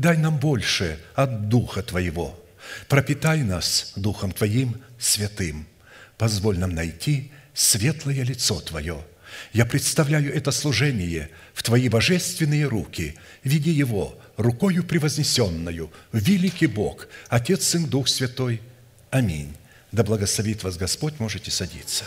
Дай нам больше от Духа Твоего – Пропитай нас Духом Твоим святым. Позволь нам найти светлое лицо Твое. Я представляю это служение в Твои божественные руки. Веди его рукою превознесенную, великий Бог, Отец, Сын, Дух Святой. Аминь. Да благословит вас Господь, можете садиться.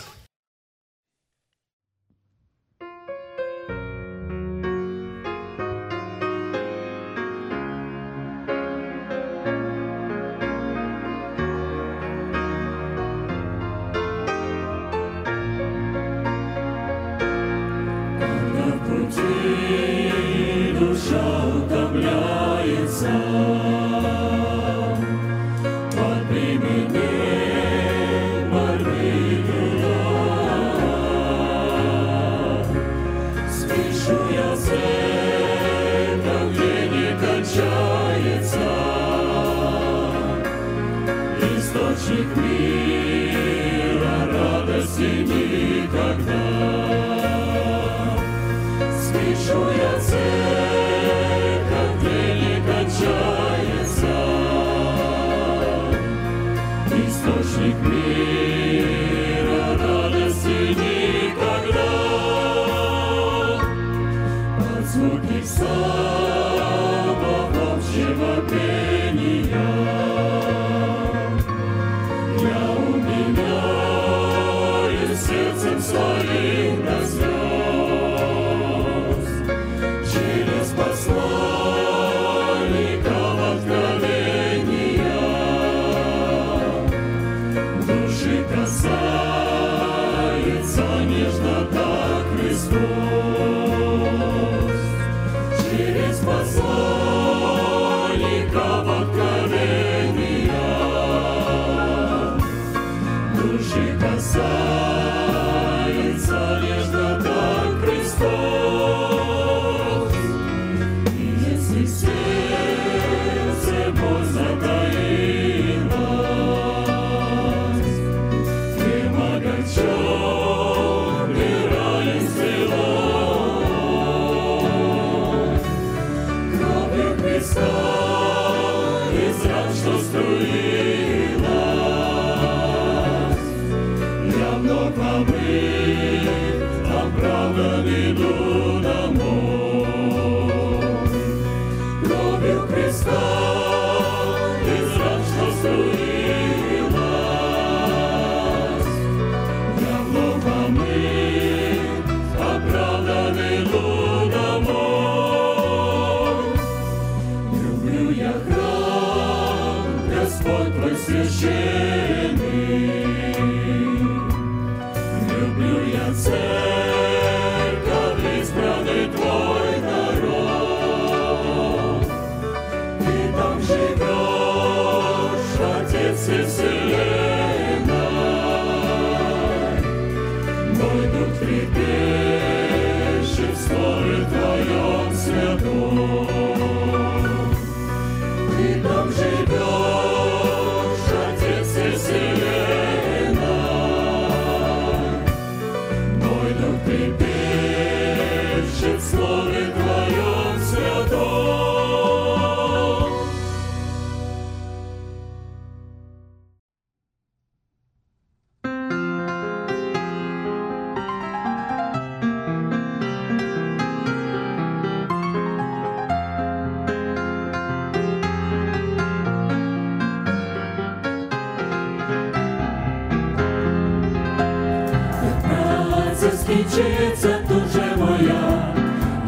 скінчиться дуже моя,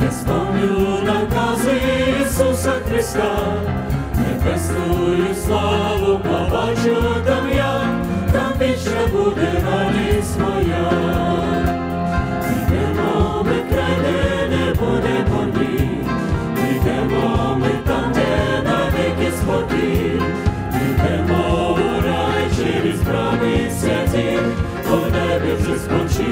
я сповню накази Ісуса Христа, небесную славу побачу там я, там вічна буде радість моя. Йдемо ми край, де не буде борні, йдемо ми там, де навіки спокій, йдемо у рай через брами святі, по небі вже спочинемо ми. Йдемо ми край, де не буде борні, йдемо ми там, де навіки спокій,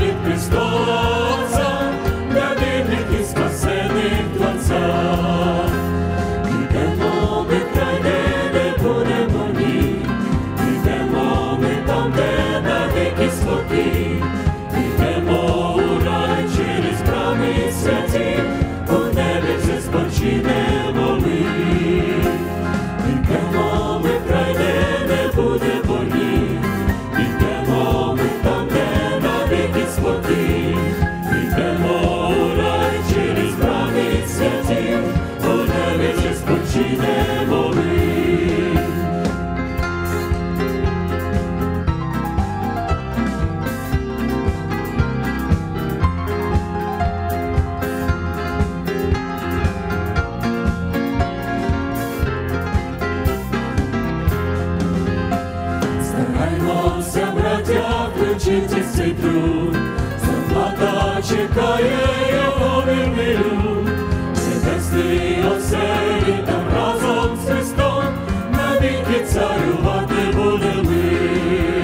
від престола браття, включити цей труд, зарплата чекає його вірний люд. Небесний оселі там разом з Христом, навіки царювати будемо ми.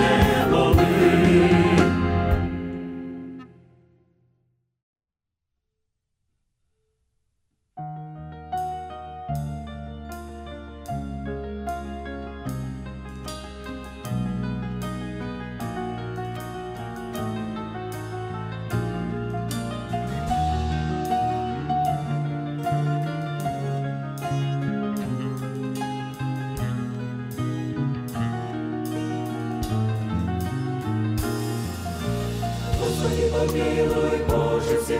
name.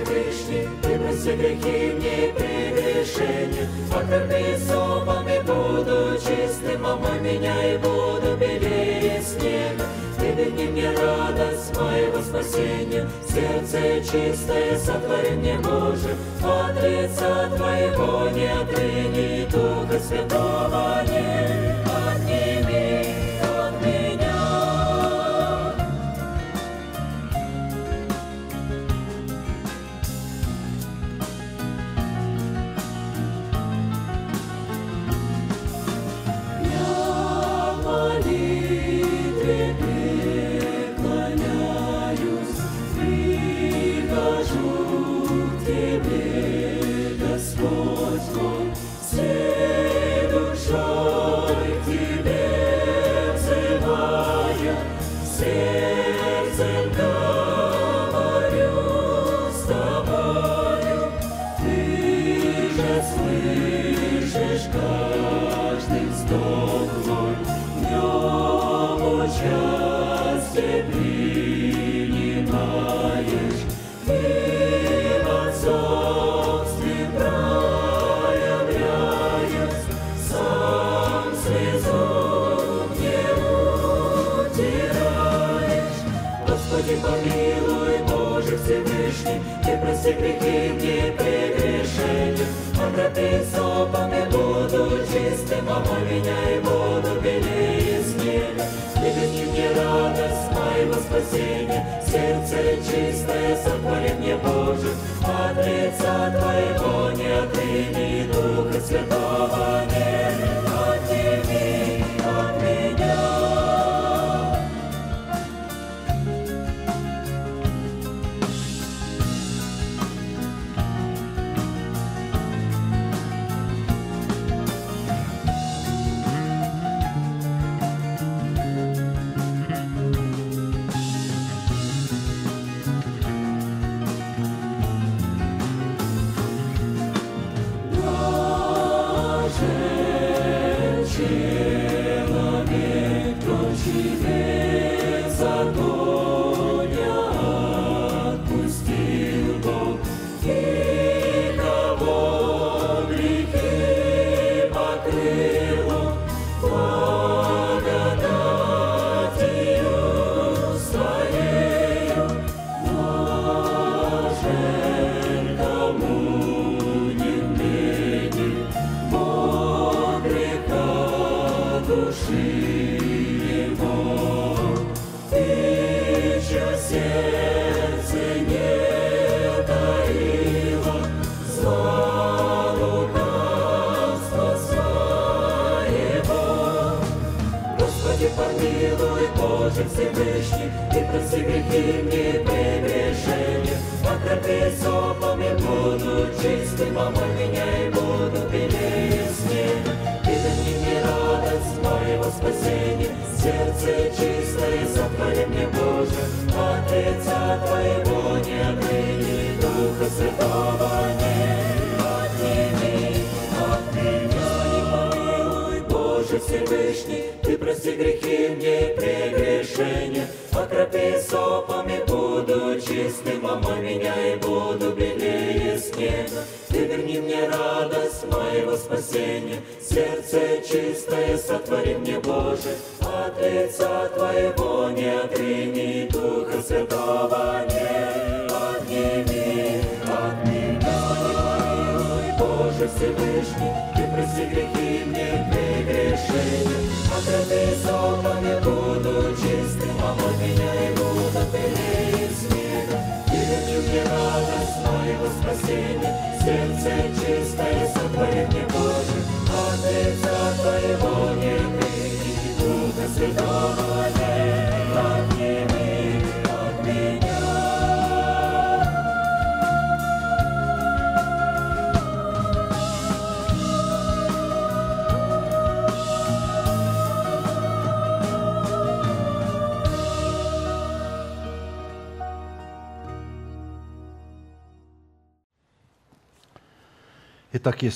Всевышний, Ты прости грехи мне прегрешения, Покорми зубами, буду чистым, омой меня и буду белее снега. Ты верни мне радость моего спасения, сердце чистое сотвори мне, Боже, от лица Твоего не отрини Духа Святого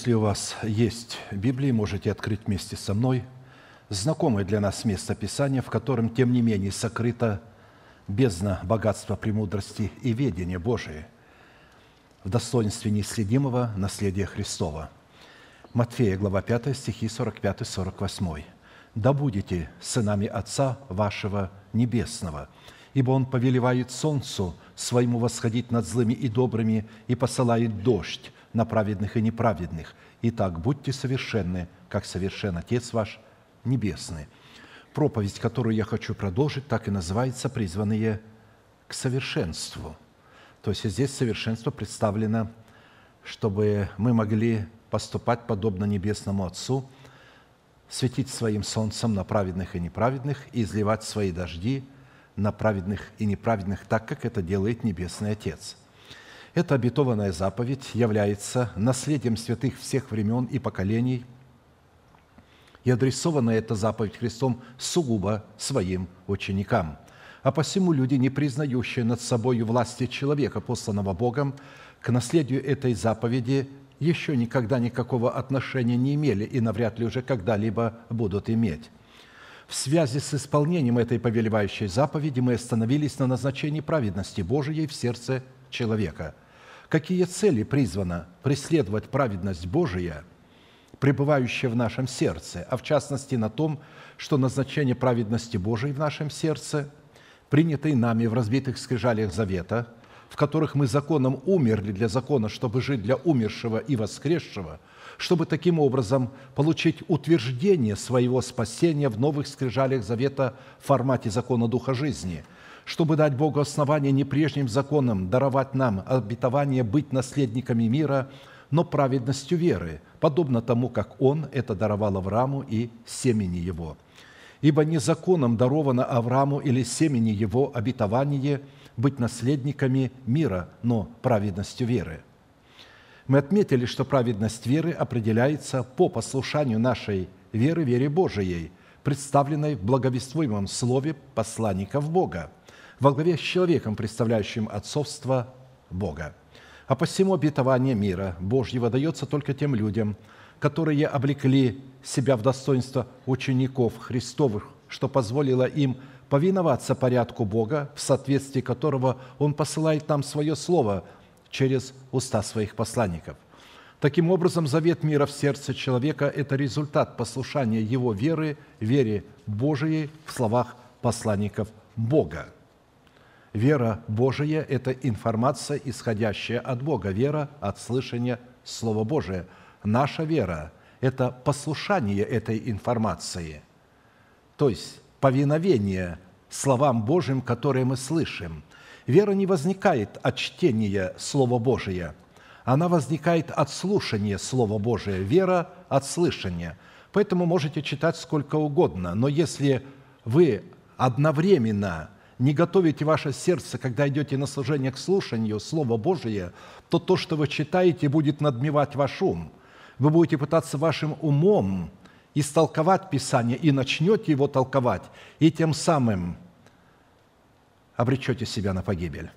если у вас есть Библия, можете открыть вместе со мной знакомое для нас место Писания, в котором, тем не менее, сокрыто бездна богатства премудрости и ведения Божие в достоинстве неследимого наследия Христова. Матфея, глава 5, стихи 45-48. «Да будете сынами Отца вашего Небесного, ибо Он повелевает солнцу своему восходить над злыми и добрыми и посылает дождь на праведных и неправедных. Итак, будьте совершенны, как совершен Отец ваш Небесный». Проповедь, которую я хочу продолжить, так и называется «Призванные к совершенству». То есть здесь совершенство представлено, чтобы мы могли поступать подобно Небесному Отцу, светить своим солнцем на праведных и неправедных и изливать свои дожди на праведных и неправедных, так как это делает Небесный Отец – эта обетованная заповедь является наследием святых всех времен и поколений, и адресована эта заповедь Христом сугубо своим ученикам. А посему люди, не признающие над собой власти человека, посланного Богом, к наследию этой заповеди еще никогда никакого отношения не имели и навряд ли уже когда-либо будут иметь. В связи с исполнением этой повелевающей заповеди мы остановились на назначении праведности Божией в сердце человека. Какие цели призвано преследовать праведность Божия, пребывающая в нашем сердце, а в частности на том, что назначение праведности Божией в нашем сердце, принятой нами в разбитых скрижалях завета, в которых мы законом умерли для закона, чтобы жить для умершего и воскресшего, чтобы таким образом получить утверждение своего спасения в новых скрижалях завета в формате закона Духа жизни – чтобы дать Богу основание не прежним законам даровать нам обетование быть наследниками мира, но праведностью веры, подобно тому, как Он это даровал Аврааму и семени его. Ибо не законом даровано Аврааму или семени его обетование быть наследниками мира, но праведностью веры. Мы отметили, что праведность веры определяется по послушанию нашей веры, вере Божией, представленной в благовествуемом слове посланников Бога – во главе с человеком, представляющим отцовство Бога. А посему обетование мира Божьего дается только тем людям, которые облекли себя в достоинство учеников Христовых, что позволило им повиноваться порядку Бога, в соответствии которого Он посылает нам свое Слово через уста своих посланников. Таким образом, завет мира в сердце человека – это результат послушания его веры, вере Божией в словах посланников Бога. Вера Божия – это информация, исходящая от Бога. Вера от слышания Слова Божия. Наша вера – это послушание этой информации, то есть повиновение словам Божьим, которые мы слышим. Вера не возникает от чтения Слова Божия, она возникает от слушания Слова Божия. Вера от слышания. Поэтому можете читать сколько угодно, но если вы одновременно не готовите ваше сердце, когда идете на служение к слушанию Слова Божия, то то, что вы читаете, будет надмевать ваш ум. Вы будете пытаться вашим умом истолковать Писание и начнете его толковать, и тем самым обречете себя на погибель.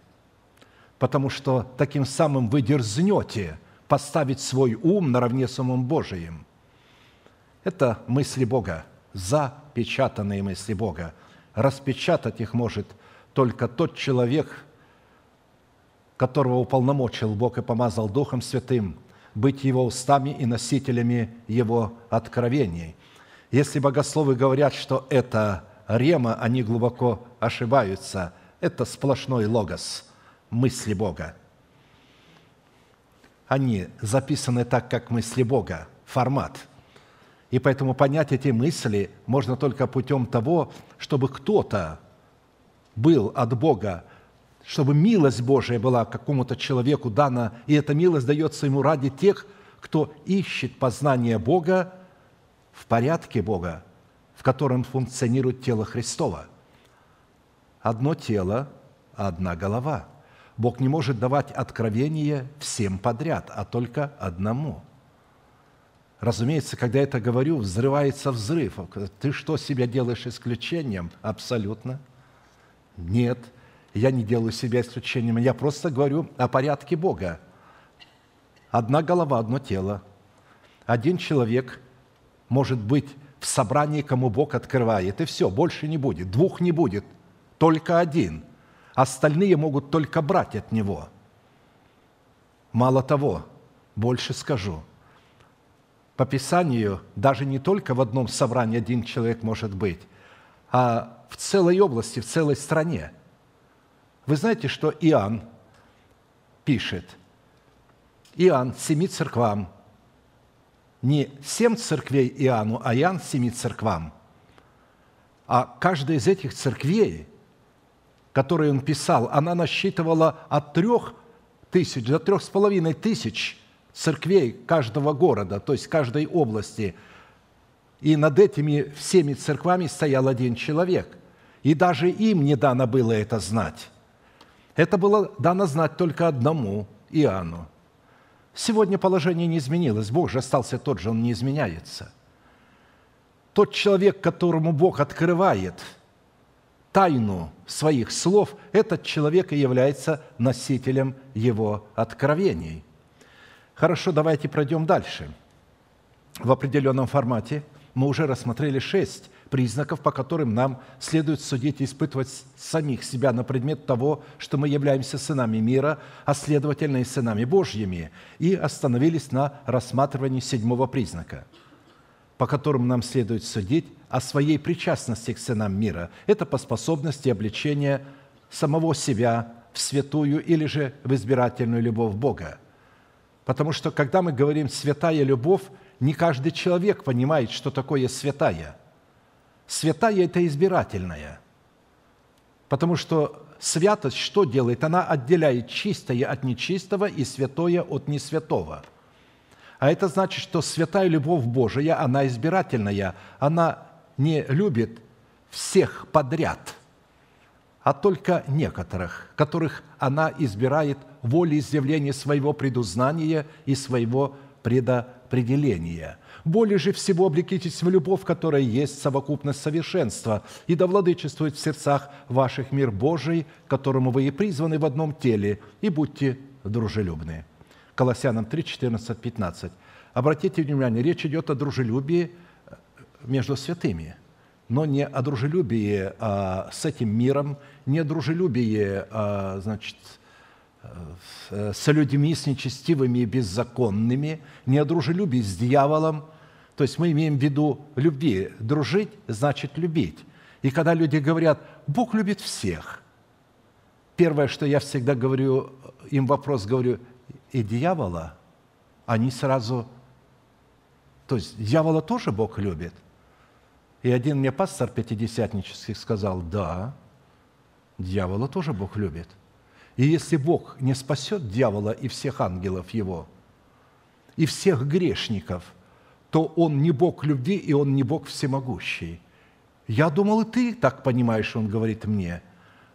Потому что таким самым вы дерзнете поставить свой ум наравне с умом Божиим. Это мысли Бога, запечатанные мысли Бога. Распечатать их может только тот человек, которого уполномочил Бог и помазал Духом Святым, быть его устами и носителями его откровений. Если богословы говорят, что это рема, они глубоко ошибаются. Это сплошной логос, мысли Бога. Они записаны так, как мысли Бога, формат. И поэтому понять эти мысли можно только путем того, чтобы кто-то был от Бога, чтобы милость Божия была какому-то человеку дана, и эта милость дается ему ради тех, кто ищет познание Бога в порядке Бога, в котором функционирует тело Христова. Одно тело, одна голова. Бог не может давать откровение всем подряд, а только одному. Разумеется, когда я это говорю, взрывается взрыв. Ты что себя делаешь исключением? Абсолютно. Нет – я не делаю себя исключением, я просто говорю о порядке Бога. Одна голова, одно тело. Один человек может быть в собрании, кому Бог открывает, и все, больше не будет. Двух не будет, только один. Остальные могут только брать от него. Мало того, больше скажу. По Писанию даже не только в одном собрании один человек может быть, а в целой области, в целой стране – вы знаете, что Иоанн пишет, Иоанн семи церквам, не семь церквей Иоанну, а Иоанн семи церквам. А каждая из этих церквей, которые он писал, она насчитывала от трех тысяч до трех с половиной тысяч церквей каждого города, то есть каждой области. И над этими всеми церквами стоял один человек. И даже им не дано было это знать. Это было дано знать только одному Иоанну. Сегодня положение не изменилось. Бог же остался тот же, Он не изменяется. Тот человек, которому Бог открывает тайну своих слов, этот человек и является носителем его откровений. Хорошо, давайте пройдем дальше. В определенном формате мы уже рассмотрели шесть признаков, по которым нам следует судить и испытывать самих себя на предмет того, что мы являемся сынами мира, а следовательно и сынами Божьими, и остановились на рассматривании седьмого признака, по которым нам следует судить о своей причастности к сынам мира. Это по способности обличения самого себя в святую или же в избирательную любовь Бога. Потому что, когда мы говорим «святая любовь», не каждый человек понимает, что такое святая – Святая – это избирательная. Потому что святость что делает? Она отделяет чистое от нечистого и святое от несвятого. А это значит, что святая любовь Божия, она избирательная, она не любит всех подряд, а только некоторых, которых она избирает волеизъявления своего предузнания и своего предопределения – более же всего облекитесь в любовь, которая есть совокупность совершенства, и да владычествует в сердцах ваших мир Божий, которому вы и призваны в одном теле, и будьте дружелюбны». Колоссянам 3, 14, 15. Обратите внимание, речь идет о дружелюбии э, между святыми, но не о дружелюбии а, с этим миром, не о дружелюбии, а, значит, э, с людьми, с нечестивыми и беззаконными, не о дружелюбии с дьяволом – то есть мы имеем в виду любви. Дружить значит любить. И когда люди говорят, Бог любит всех, первое, что я всегда говорю, им вопрос говорю, и дьявола, они сразу... То есть дьявола тоже Бог любит. И один мне пастор пятидесятнический сказал, да, дьявола тоже Бог любит. И если Бог не спасет дьявола и всех ангелов его, и всех грешников – то Он не Бог любви, и Он не Бог всемогущий. Я думал, и ты так понимаешь, Он говорит мне.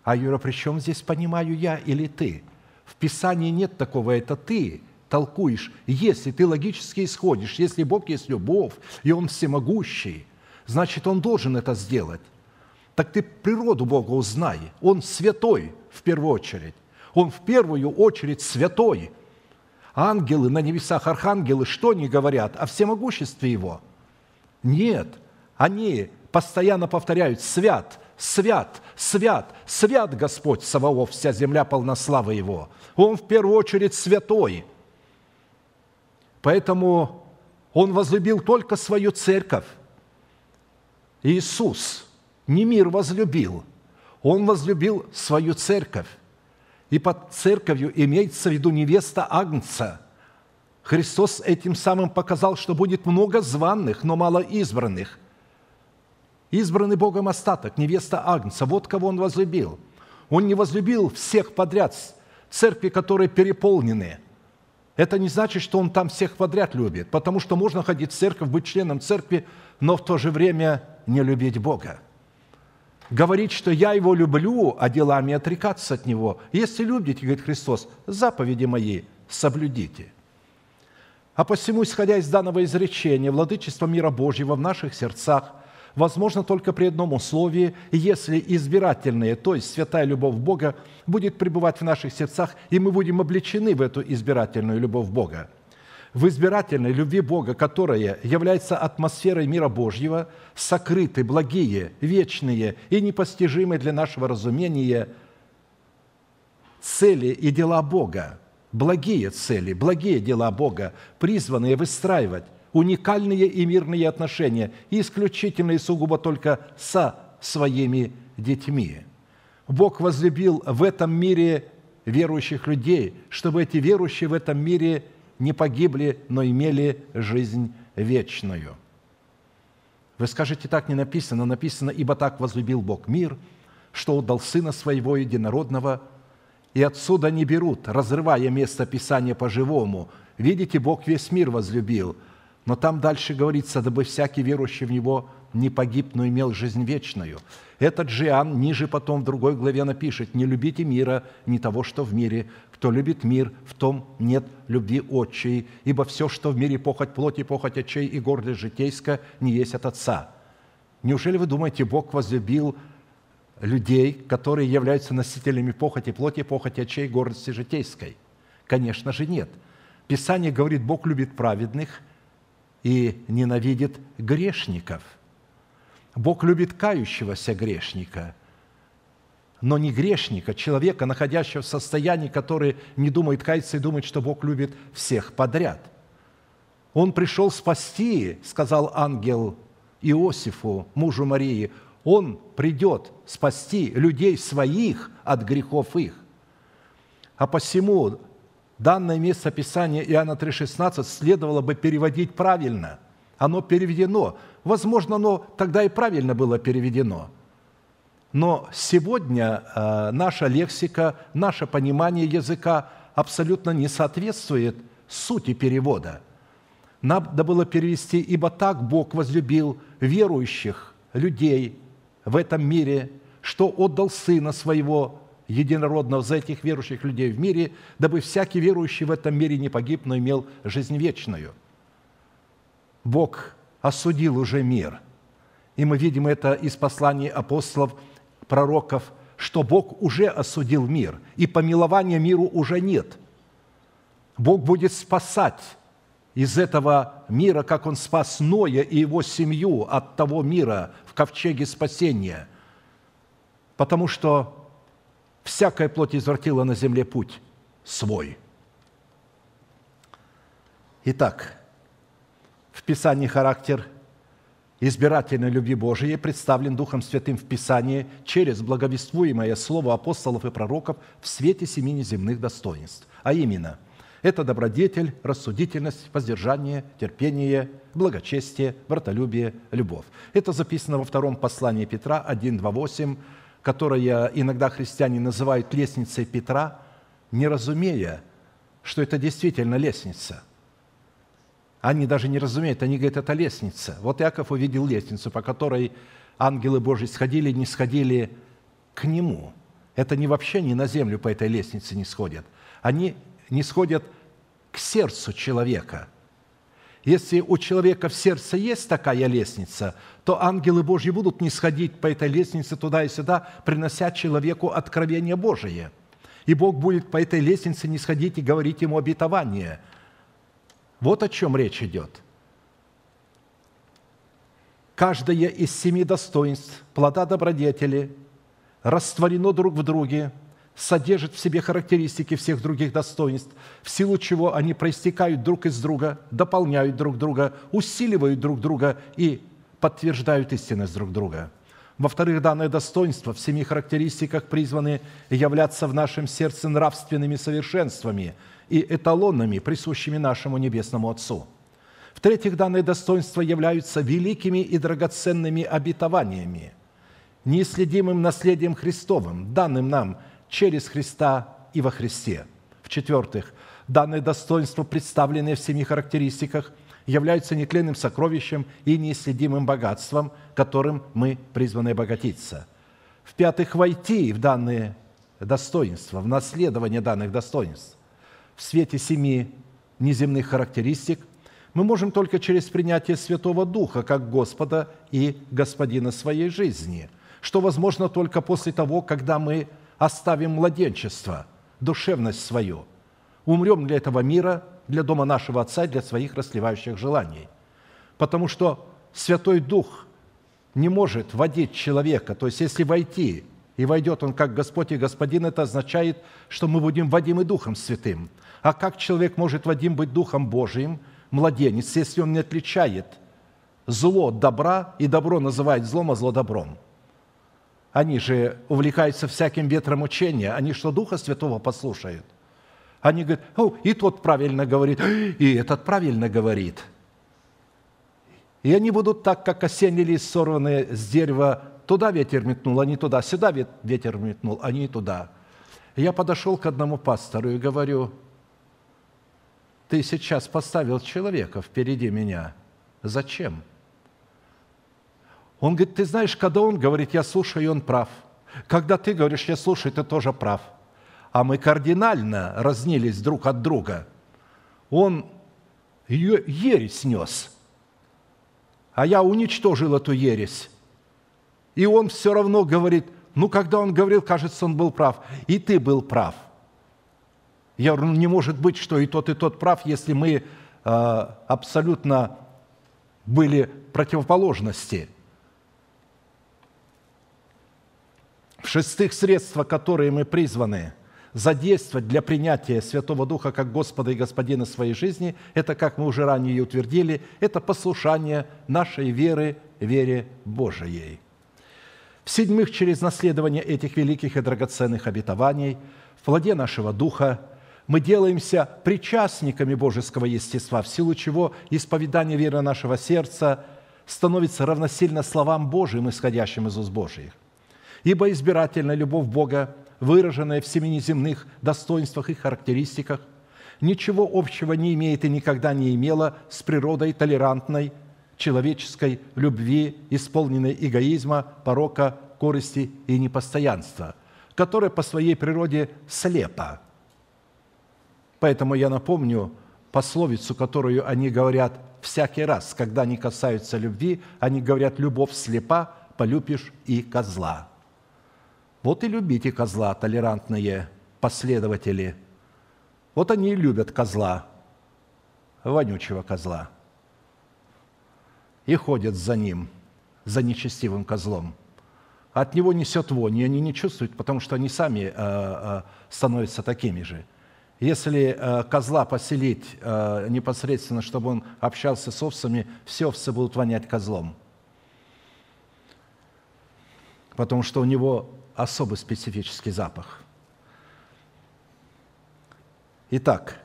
А говорю, при чем здесь понимаю я или ты? В Писании нет такого, это ты толкуешь. Если ты логически исходишь, если Бог есть любовь, и Он всемогущий, значит, Он должен это сделать. Так ты природу Бога узнай. Он святой в первую очередь. Он в первую очередь святой. Ангелы на небесах, архангелы, что они говорят о всемогуществе Его? Нет, они постоянно повторяют «свят», «свят», «свят», «свят Господь Саваоф, вся земля полна славы Его». Он в первую очередь святой. Поэтому Он возлюбил только свою церковь. Иисус не мир возлюбил, Он возлюбил свою церковь. И под церковью имеется в виду невеста Агнца. Христос этим самым показал, что будет много званных, но мало избранных. Избранный Богом остаток, невеста Агнца. Вот кого Он возлюбил. Он не возлюбил всех подряд, церкви, которые переполнены. Это не значит, что Он там всех подряд любит, потому что можно ходить в церковь, быть членом церкви, но в то же время не любить Бога говорить, что я его люблю, а делами отрекаться от него. Если любите, говорит Христос, заповеди мои соблюдите. А посему, исходя из данного изречения, владычество мира Божьего в наших сердцах возможно только при одном условии, если избирательная, то есть святая любовь Бога, будет пребывать в наших сердцах, и мы будем облечены в эту избирательную любовь Бога – в избирательной любви Бога, которая является атмосферой мира Божьего, сокрыты, благие, вечные и непостижимые для нашего разумения цели и дела Бога, благие цели, благие дела Бога, призванные выстраивать уникальные и мирные отношения, исключительно и сугубо только со своими детьми. Бог возлюбил в этом мире верующих людей, чтобы эти верующие в этом мире – не погибли, но имели жизнь вечную. Вы скажете, так не написано, написано, ибо так возлюбил Бог мир, что отдал Сына Своего Единородного, и отсюда не берут, разрывая место Писания по-живому. Видите, Бог весь мир возлюбил, но там дальше говорится, дабы всякий верующий в Него не погиб, но имел жизнь вечную. Этот же Иоанн ниже потом в другой главе напишет, «Не любите мира, не того, что в мире. Кто любит мир, в том нет любви отчей, ибо все, что в мире похоть плоти, похоть очей и гордость житейская, не есть от Отца». Неужели вы думаете, Бог возлюбил людей, которые являются носителями похоти плоти, похоти очей, гордости житейской? Конечно же нет. Писание говорит, Бог любит праведных и ненавидит грешников. Бог любит кающегося грешника – но не грешника, человека, находящего в состоянии, который не думает каяться и думает, что Бог любит всех подряд. Он пришел спасти, сказал ангел Иосифу, мужу Марии, он придет спасти людей своих от грехов их. А посему данное место Писания Иоанна 3,16 следовало бы переводить правильно. Оно переведено. Возможно, оно тогда и правильно было переведено – но сегодня э, наша лексика, наше понимание языка абсолютно не соответствует сути перевода. Надо было перевести «Ибо так Бог возлюбил верующих людей в этом мире, что отдал Сына Своего единородного за этих верующих людей в мире, дабы всякий верующий в этом мире не погиб, но имел жизнь вечную». Бог осудил уже мир. И мы видим это из посланий апостолов – пророков, что Бог уже осудил мир, и помилования миру уже нет. Бог будет спасать из этого мира, как Он спас Ноя и его семью от того мира в ковчеге спасения, потому что всякая плоть извратила на земле путь свой. Итак, в Писании характер – избирательной любви Божией представлен Духом Святым в Писании через благовествуемое слово апостолов и пророков в свете семи неземных достоинств. А именно, это добродетель, рассудительность, воздержание, терпение, благочестие, братолюбие, любовь. Это записано во втором послании Петра 1, 2, 8, которое иногда христиане называют лестницей Петра, не разумея, что это действительно лестница – они даже не разумеют, они говорят, это лестница. Вот Иаков увидел лестницу, по которой ангелы Божьи сходили, не сходили к нему. Это не вообще не на землю по этой лестнице не сходят. Они не сходят к сердцу человека. Если у человека в сердце есть такая лестница, то ангелы Божьи будут не сходить по этой лестнице туда и сюда, принося человеку откровение Божие. И Бог будет по этой лестнице не сходить и говорить ему обетование. Вот о чем речь идет. Каждое из семи достоинств плода добродетели растворено друг в друге – содержит в себе характеристики всех других достоинств, в силу чего они проистекают друг из друга, дополняют друг друга, усиливают друг друга и подтверждают истинность друг друга. Во-вторых, данное достоинство в семи характеристиках призваны являться в нашем сердце нравственными совершенствами и эталонами, присущими нашему Небесному Отцу. В-третьих, данные достоинства являются великими и драгоценными обетованиями, неисследимым наследием Христовым, данным нам – через Христа и во Христе. В-четвертых, данное достоинство, представленное в семи характеристиках, являются нетленным сокровищем и неисследимым богатством, которым мы призваны обогатиться. В-пятых, войти в данные достоинства, в наследование данных достоинств. В свете семи неземных характеристик мы можем только через принятие Святого Духа как Господа и Господина своей жизни, что возможно только после того, когда мы оставим младенчество, душевность свою, умрем для этого мира, для дома нашего Отца, для своих расливающих желаний. Потому что Святой Дух не может водить человека. То есть, если войти, и войдет он как Господь и Господин, это означает, что мы будем водимы Духом Святым. А как человек может водим быть Духом Божиим, младенец, если он не отличает зло от добра, и добро называет злом, а зло добром – они же увлекаются всяким ветром учения. Они что, Духа Святого послушают? Они говорят, о, и тот правильно говорит, и этот правильно говорит. И они будут так, как осенний лист, сорванные с дерева. Туда ветер метнул, а не туда. Сюда ветер метнул, не туда. Я подошел к одному пастору и говорю, ты сейчас поставил человека впереди меня. Зачем? Он говорит, ты знаешь, когда он говорит, я слушаю, он прав. Когда ты говоришь, я слушаю, ты тоже прав. А мы кардинально разнились друг от друга. Он ересь нес, а я уничтожил эту ересь. И он все равно говорит, ну, когда он говорил, кажется, он был прав. И ты был прав. Я говорю, ну, не может быть, что и тот, и тот прав, если мы э, абсолютно были противоположности – В-шестых, средства, которые мы призваны задействовать для принятия Святого Духа как Господа и Господина своей жизни, это, как мы уже ранее утвердили, это послушание нашей веры, вере Божией. В-седьмых, через наследование этих великих и драгоценных обетований в плоде нашего Духа мы делаемся причастниками божеского естества, в силу чего исповедание веры нашего сердца становится равносильно словам Божьим, исходящим из уст Божьих. Ибо избирательная любовь Бога, выраженная в семи неземных достоинствах и характеристиках, ничего общего не имеет и никогда не имела с природой толерантной, человеческой любви, исполненной эгоизма, порока, корысти и непостоянства, которая по своей природе слепа. Поэтому я напомню пословицу, которую они говорят всякий раз, когда они касаются любви, они говорят «любовь слепа, полюбишь и козла». Вот и любите козла, толерантные последователи. Вот они и любят козла, вонючего козла. И ходят за ним, за нечестивым козлом. От него несет вонь, и они не чувствуют, потому что они сами э, э, становятся такими же. Если э, козла поселить непосредственно, чтобы он общался с овцами, все овцы будут вонять козлом. Потому что у него особый специфический запах. Итак,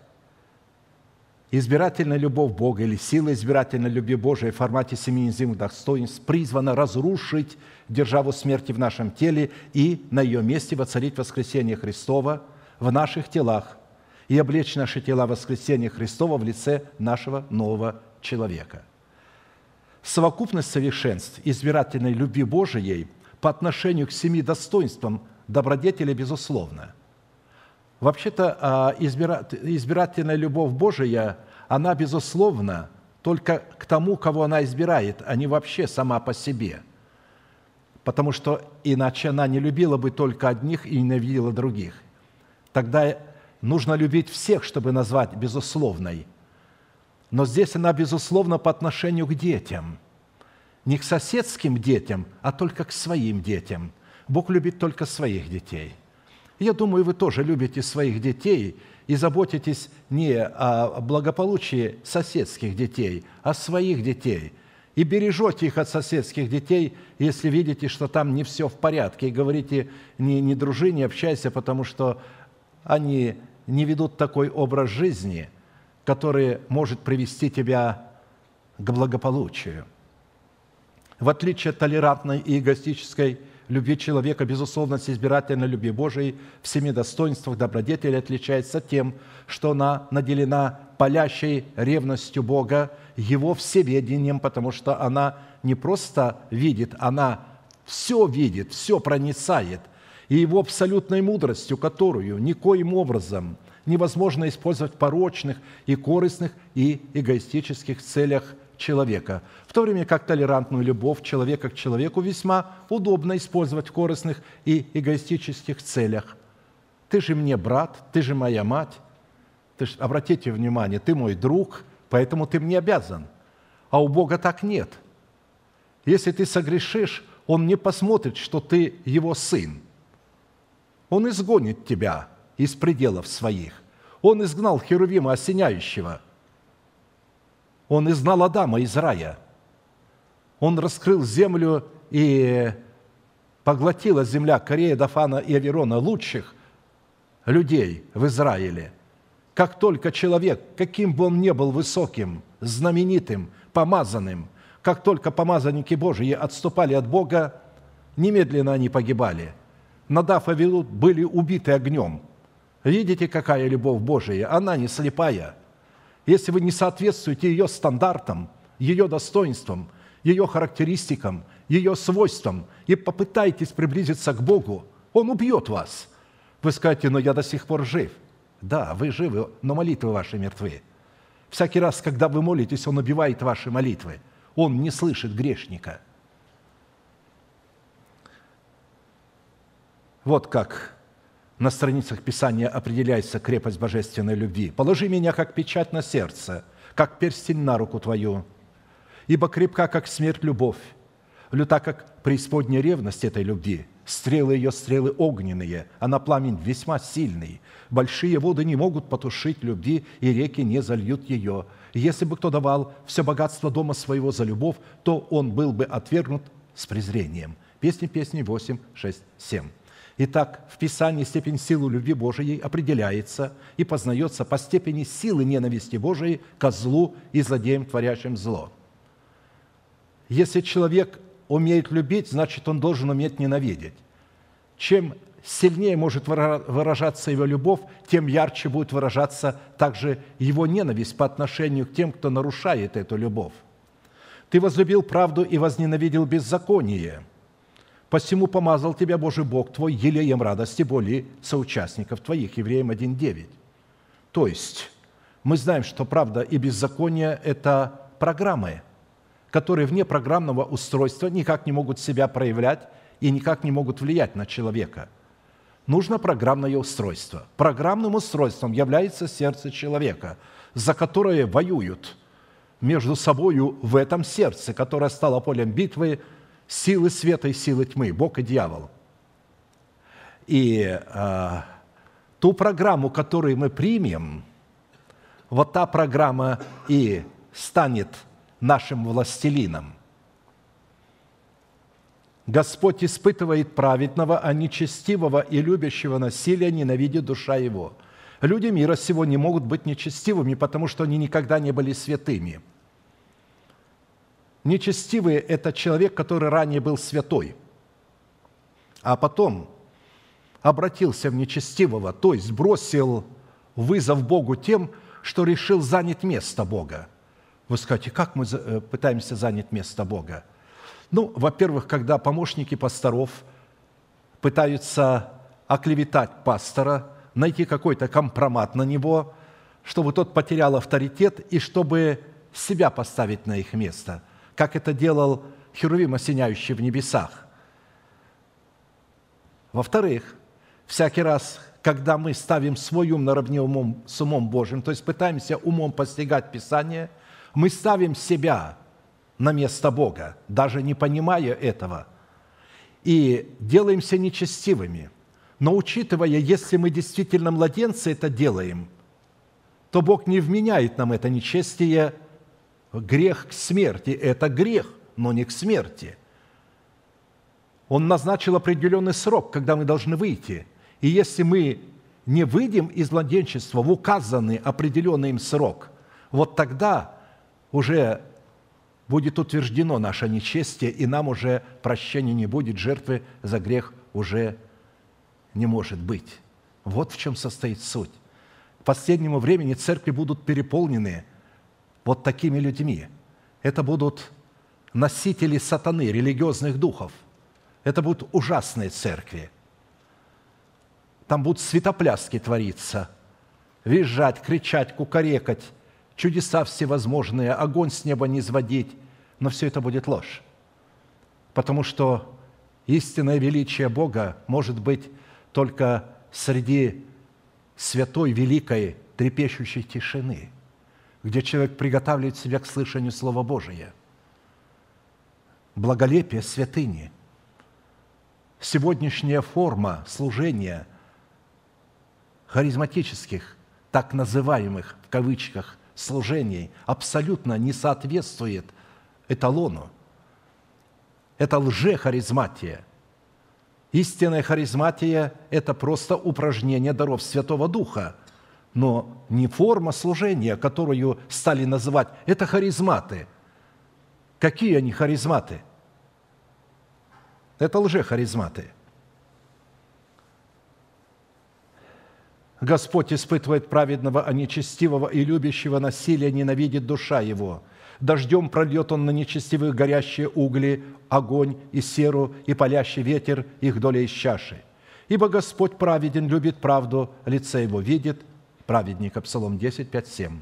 избирательная любовь Бога или сила избирательной любви Божией в формате семи неземных достоинств призвана разрушить державу смерти в нашем теле и на ее месте воцарить воскресение Христова в наших телах и облечь наши тела в воскресение Христова в лице нашего нового человека. Совокупность совершенств избирательной любви Божией – по отношению к семи достоинствам добродетели, безусловно. Вообще-то а, избирательная любовь Божия, она, безусловно, только к тому, кого она избирает, а не вообще сама по себе. Потому что иначе она не любила бы только одних и ненавидела других. Тогда нужно любить всех, чтобы назвать безусловной. Но здесь она безусловно по отношению к детям. Не к соседским детям, а только к своим детям. Бог любит только своих детей. Я думаю, вы тоже любите своих детей и заботитесь не о благополучии соседских детей, а своих детей. И бережете их от соседских детей, если видите, что там не все в порядке. И говорите, не, не дружи, не общайся, потому что они не ведут такой образ жизни, который может привести тебя к благополучию. В отличие от толерантной и эгоистической любви человека, безусловно, с избирательной любви Божией в семи достоинствах добродетели отличается тем, что она наделена палящей ревностью Бога, Его всеведением, потому что она не просто видит, она все видит, все проницает – и его абсолютной мудростью, которую никоим образом невозможно использовать в порочных и корыстных и эгоистических целях человека, в то время как толерантную любовь человека к человеку весьма удобно использовать в корыстных и эгоистических целях. Ты же мне брат, ты же моя мать, ты ж, обратите внимание, ты мой друг, поэтому ты мне обязан. А у Бога так нет. Если ты согрешишь, Он не посмотрит, что ты его сын – он изгонит тебя из пределов своих. Он изгнал Херувима осеняющего. Он изгнал Адама из рая. Он раскрыл землю и поглотила земля Корея, Дафана и Аверона лучших людей в Израиле. Как только человек, каким бы он ни был высоким, знаменитым, помазанным, как только помазанники Божии отступали от Бога, немедленно они погибали – Надав и были убиты огнем. Видите, какая любовь Божия? Она не слепая. Если вы не соответствуете ее стандартам, ее достоинствам, ее характеристикам, ее свойствам и попытаетесь приблизиться к Богу, Он убьет вас. Вы скажете, но я до сих пор жив. Да, вы живы, но молитвы ваши мертвы. Всякий раз, когда вы молитесь, Он убивает ваши молитвы. Он не слышит грешника – Вот как на страницах Писания определяется крепость божественной любви. «Положи меня, как печать на сердце, как перстень на руку твою, ибо крепка, как смерть, любовь, люта, как преисподняя ревность этой любви. Стрелы ее стрелы огненные, а на пламень весьма сильный. Большие воды не могут потушить любви, и реки не зальют ее. Если бы кто давал все богатство дома своего за любовь, то он был бы отвергнут с презрением». Песни, песни 8, 6, 7. Итак, в Писании степень силы любви Божией определяется и познается по степени силы ненависти Божией ко злу и злодеям, творящим зло. Если человек умеет любить, значит, он должен уметь ненавидеть. Чем сильнее может выражаться его любовь, тем ярче будет выражаться также его ненависть по отношению к тем, кто нарушает эту любовь. Ты возлюбил правду и возненавидел беззаконие – Посему помазал тебя Божий Бог твой елеем радости более соучастников твоих». Евреям 1.9. То есть мы знаем, что правда и беззаконие – это программы, которые вне программного устройства никак не могут себя проявлять и никак не могут влиять на человека. Нужно программное устройство. Программным устройством является сердце человека, за которое воюют между собою в этом сердце, которое стало полем битвы – силы света и силы тьмы, Бог и дьявол. И э, ту программу, которую мы примем, вот та программа и станет нашим властелином. Господь испытывает праведного, а нечестивого и любящего насилия ненавидит душа его. Люди мира сего не могут быть нечестивыми, потому что они никогда не были святыми – Нечестивый – это человек, который ранее был святой, а потом обратился в нечестивого, то есть бросил вызов Богу тем, что решил занять место Бога. Вы скажете, как мы э, пытаемся занять место Бога? Ну, во-первых, когда помощники пасторов пытаются оклеветать пастора, найти какой-то компромат на него, чтобы тот потерял авторитет и чтобы себя поставить на их место, как это делал Херувим, осеняющий в небесах. Во-вторых, всякий раз, когда мы ставим свой ум наравне умом, с умом Божьим, то есть пытаемся умом постигать Писание, мы ставим себя на место Бога, даже не понимая этого, и делаемся нечестивыми. Но учитывая, если мы действительно младенцы это делаем, то Бог не вменяет нам это нечестие, грех к смерти. Это грех, но не к смерти. Он назначил определенный срок, когда мы должны выйти. И если мы не выйдем из младенчества в указанный определенный им срок, вот тогда уже будет утверждено наше нечестие, и нам уже прощения не будет, жертвы за грех уже не может быть. Вот в чем состоит суть. К последнему времени церкви будут переполнены вот такими людьми. Это будут носители сатаны, религиозных духов. Это будут ужасные церкви. Там будут светопляски твориться, визжать, кричать, кукарекать, чудеса всевозможные, огонь с неба не изводить, но все это будет ложь. Потому что истинное величие Бога может быть только среди святой, великой, трепещущей тишины, где человек приготавливает себя к слышанию Слова Божия. Благолепие святыни. Сегодняшняя форма служения харизматических, так называемых, в кавычках, служений абсолютно не соответствует эталону. Это лже-харизматия. Истинная харизматия – это просто упражнение даров Святого Духа, но не форма служения, которую стали называть, это харизматы. Какие они харизматы? Это лже-харизматы – Господь испытывает праведного, а нечестивого и любящего насилия ненавидит душа его. Дождем прольет он на нечестивых горящие угли, огонь и серу, и палящий ветер их доля из чаши. Ибо Господь праведен, любит правду, лице его видит. Праведника, Псалом 10, 5, 7.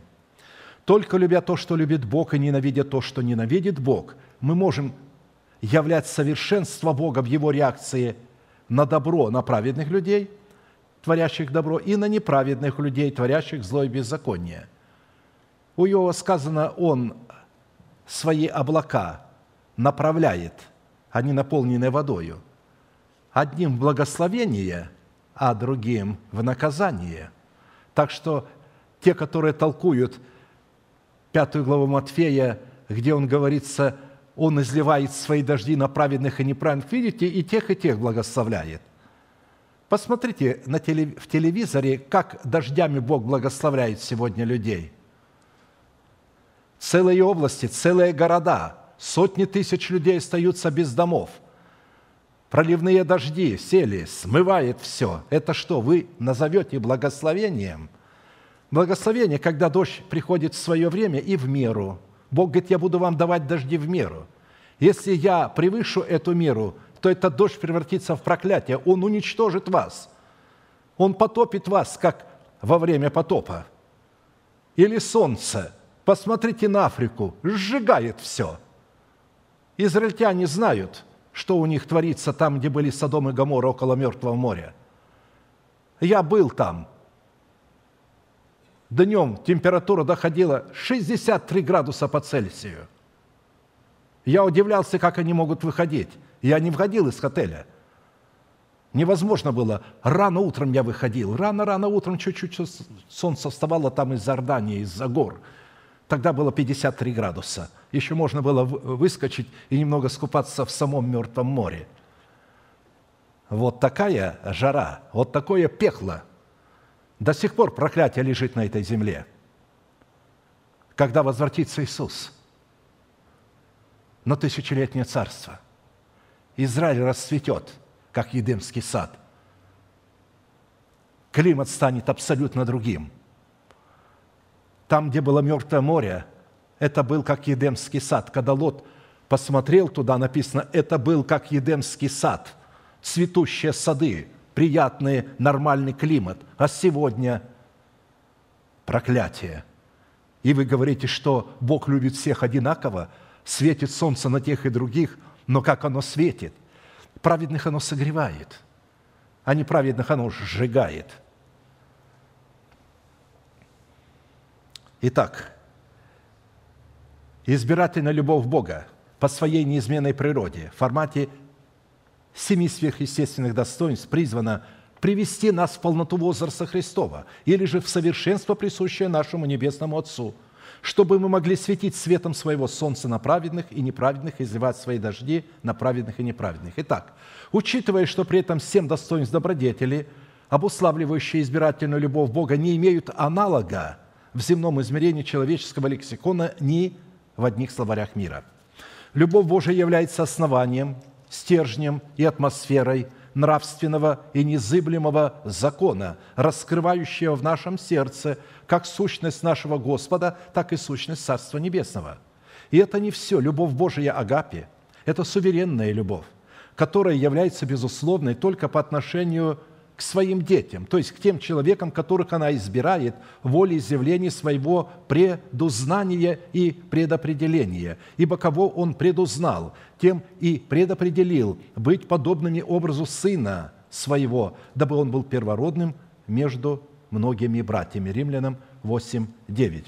Только любя то, что любит Бог, и ненавидя то, что ненавидит Бог, мы можем являть совершенство Бога в Его реакции на добро, на праведных людей – творящих добро, и на неправедных людей, творящих зло и беззаконие. У Иова сказано, он свои облака направляет, они наполнены водою. Одним в благословение, а другим в наказание. Так что те, которые толкуют пятую главу Матфея, где он говорится, он изливает свои дожди на праведных и неправедных, видите, и тех, и тех благословляет – Посмотрите на теле, в телевизоре, как дождями Бог благословляет сегодня людей. Целые области, целые города, сотни тысяч людей остаются без домов. Проливные дожди сели, смывает все. Это что, вы назовете благословением? Благословение, когда дождь приходит в свое время и в меру. Бог говорит, я буду вам давать дожди в меру. Если я превышу эту меру, то этот дождь превратится в проклятие. Он уничтожит вас. Он потопит вас, как во время потопа. Или солнце. Посмотрите на Африку. Сжигает все. Израильтяне знают, что у них творится там, где были Содом и Гоморра около Мертвого моря. Я был там. Днем температура доходила 63 градуса по Цельсию. Я удивлялся, как они могут выходить. Я не входил из отеля. Невозможно было. Рано утром я выходил. Рано-рано утром чуть-чуть солнце вставало там из Иордании, из-за гор. Тогда было 53 градуса. Еще можно было выскочить и немного скупаться в самом Мертвом море. Вот такая жара, вот такое пекло. До сих пор проклятие лежит на этой земле. Когда возвратится Иисус на тысячелетнее царство – Израиль расцветет, как Едемский сад. Климат станет абсолютно другим. Там, где было Мертвое море, это был как Едемский сад. Когда Лот посмотрел туда, написано, это был как Едемский сад, цветущие сады, приятный, нормальный климат, а сегодня проклятие. И вы говорите, что Бог любит всех одинаково, светит солнце на тех и других, но как оно светит? Праведных оно согревает, а неправедных оно сжигает. Итак, избирательная любовь Бога по своей неизменной природе в формате семи сверхъестественных достоинств призвана привести нас в полноту возраста Христова или же в совершенство, присущее нашему Небесному Отцу, чтобы мы могли светить светом своего солнца на праведных и неправедных, изливать свои дожди на праведных и неправедных. Итак, учитывая, что при этом семь достоинств добродетели, обуславливающие избирательную любовь Бога, не имеют аналога в земном измерении человеческого лексикона ни в одних словарях мира. Любовь Божия является основанием – стержнем и атмосферой нравственного и незыблемого закона, раскрывающего в нашем сердце как сущность нашего Господа, так и сущность Царства Небесного. И это не все. Любовь Божия Агапе – это суверенная любовь, которая является безусловной только по отношению к своим детям, то есть к тем человекам, которых она избирает волеизъявления своего предузнания и предопределения. Ибо кого он предузнал, тем и предопределил быть подобными образу Сына Своего, дабы он был первородным между многими братьями. Римлянам 8, 9.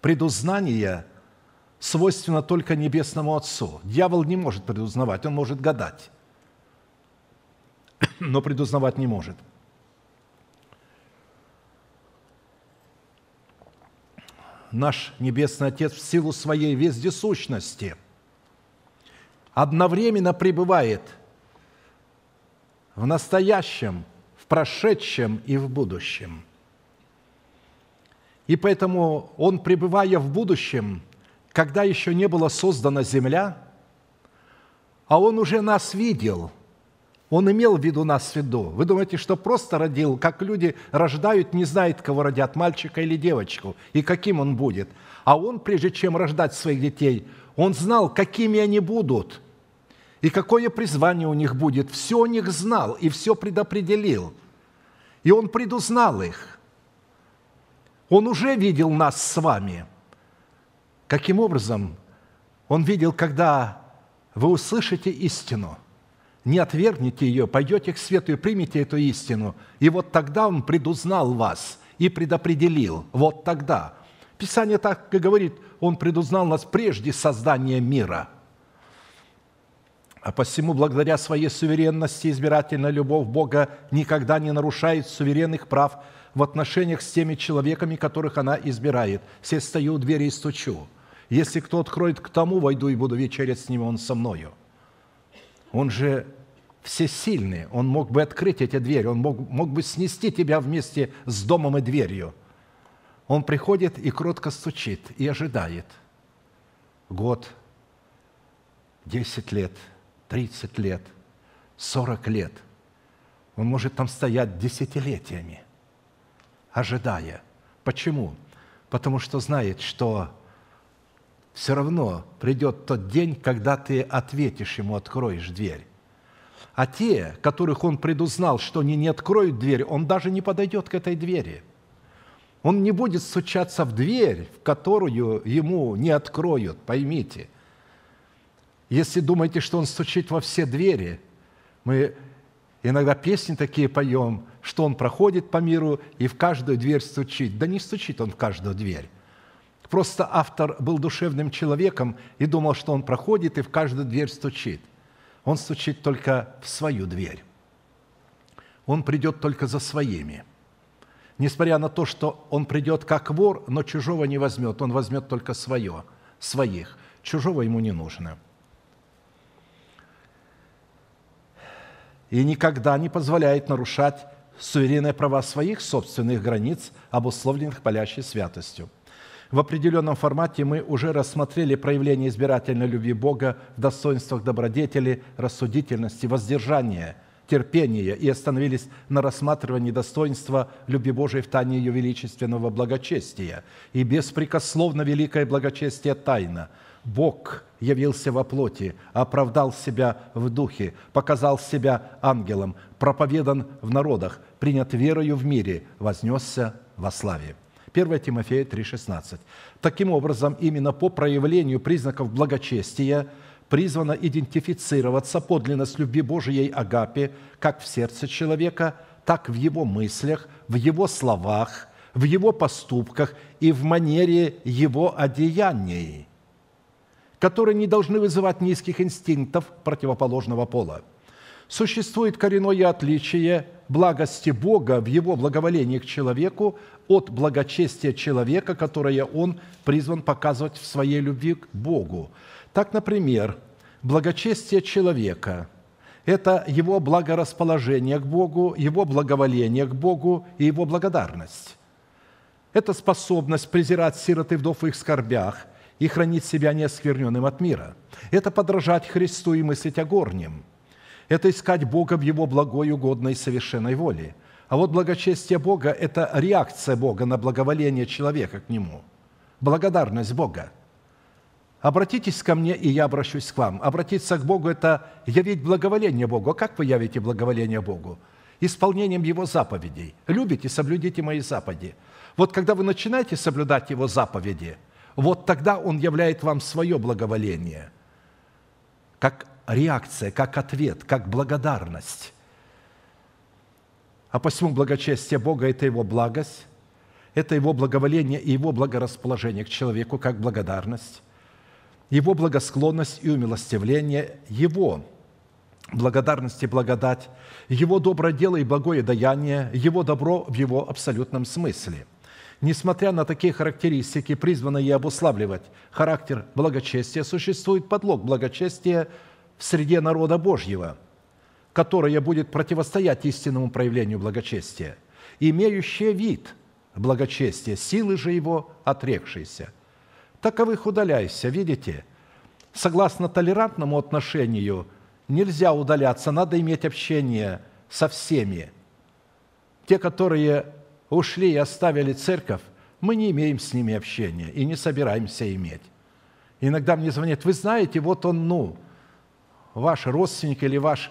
Предузнание свойственно только Небесному Отцу. Дьявол не может предузнавать, он может гадать но предузнавать не может. Наш Небесный Отец в силу своей вездесущности одновременно пребывает в настоящем, в прошедшем и в будущем. И поэтому Он, пребывая в будущем, когда еще не была создана земля, а Он уже нас видел – он имел в виду нас в виду. Вы думаете, что просто родил, как люди рождают, не знают, кого родят, мальчика или девочку, и каким он будет. А он, прежде чем рождать своих детей, он знал, какими они будут, и какое призвание у них будет. Все о них знал и все предопределил. И он предузнал их. Он уже видел нас с вами. Каким образом? Он видел, когда вы услышите истину – не отвергнете ее, пойдете к свету и примете эту истину. И вот тогда Он предузнал вас и предопределил. Вот тогда. Писание так и говорит, Он предузнал нас прежде создания мира. А посему, благодаря своей суверенности, избирательная любовь Бога никогда не нарушает суверенных прав в отношениях с теми человеками, которых она избирает. Все стою у двери и стучу. Если кто откроет к тому, войду и буду вечерять с ним, он со мною. Он же всесильный, Он мог бы открыть эти двери, Он мог, мог бы снести тебя вместе с домом и дверью. Он приходит и кротко стучит, и ожидает. Год, десять лет, тридцать лет, сорок лет. Он может там стоять десятилетиями, ожидая. Почему? Потому что знает, что все равно придет тот день, когда ты ответишь ему, откроешь дверь. А те, которых он предузнал, что они не откроют дверь, он даже не подойдет к этой двери. Он не будет стучаться в дверь, в которую ему не откроют, поймите. Если думаете, что он стучит во все двери, мы иногда песни такие поем, что он проходит по миру и в каждую дверь стучит. Да не стучит он в каждую дверь. Просто автор был душевным человеком и думал, что он проходит и в каждую дверь стучит. Он стучит только в свою дверь. Он придет только за своими. Несмотря на то, что он придет как вор, но чужого не возьмет. Он возьмет только свое, своих. Чужого ему не нужно. И никогда не позволяет нарушать суверенные права своих собственных границ, обусловленных палящей святостью – в определенном формате мы уже рассмотрели проявление избирательной любви Бога в достоинствах добродетели, рассудительности, воздержания, терпения и остановились на рассматривании достоинства любви Божией в тайне ее величественного благочестия. И беспрекословно великое благочестие тайна, Бог явился во плоти, оправдал себя в духе, показал себя ангелом, проповедан в народах, принят верою в мире, вознесся во славе. 1 Тимофея 3,16. Таким образом, именно по проявлению признаков благочестия призвана идентифицироваться подлинность любви Божией Агапе как в сердце человека, так в его мыслях, в его словах, в его поступках и в манере его одеяний, которые не должны вызывать низких инстинктов противоположного пола. Существует коренное отличие благости Бога в Его благоволении к человеку от благочестия человека, которое он призван показывать в своей любви к Богу. Так, например, благочестие человека – это его благорасположение к Богу, его благоволение к Богу и его благодарность. Это способность презирать сироты вдов в их скорбях и хранить себя неоскверненным от мира. Это подражать Христу и мыслить о горнем. Это искать Бога в Его благой, угодной, совершенной воле. А вот благочестие Бога – это реакция Бога на благоволение человека к Нему. Благодарность Бога. Обратитесь ко мне, и я обращусь к вам. Обратиться к Богу – это явить благоволение Богу. А как вы явите благоволение Богу? Исполнением Его заповедей. Любите, соблюдите мои заповеди – вот когда вы начинаете соблюдать Его заповеди, вот тогда Он являет вам свое благоволение, как реакция, как ответ, как благодарность. А посему благочестие Бога – это Его благость, это Его благоволение и Его благорасположение к человеку, как благодарность, Его благосклонность и умилостивление, Его благодарность и благодать, Его доброе дело и благое даяние, Его добро в Его абсолютном смысле – Несмотря на такие характеристики, призванные обуславливать характер благочестия, существует подлог благочестия в среде народа Божьего, которое будет противостоять истинному проявлению благочестия, имеющее вид благочестия, силы же его отрекшиеся. Таковых удаляйся, видите? Согласно толерантному отношению нельзя удаляться, надо иметь общение со всеми. Те, которые ушли и оставили церковь, мы не имеем с ними общения и не собираемся иметь. Иногда мне звонят, вы знаете, вот он, ну, ваш родственник или ваш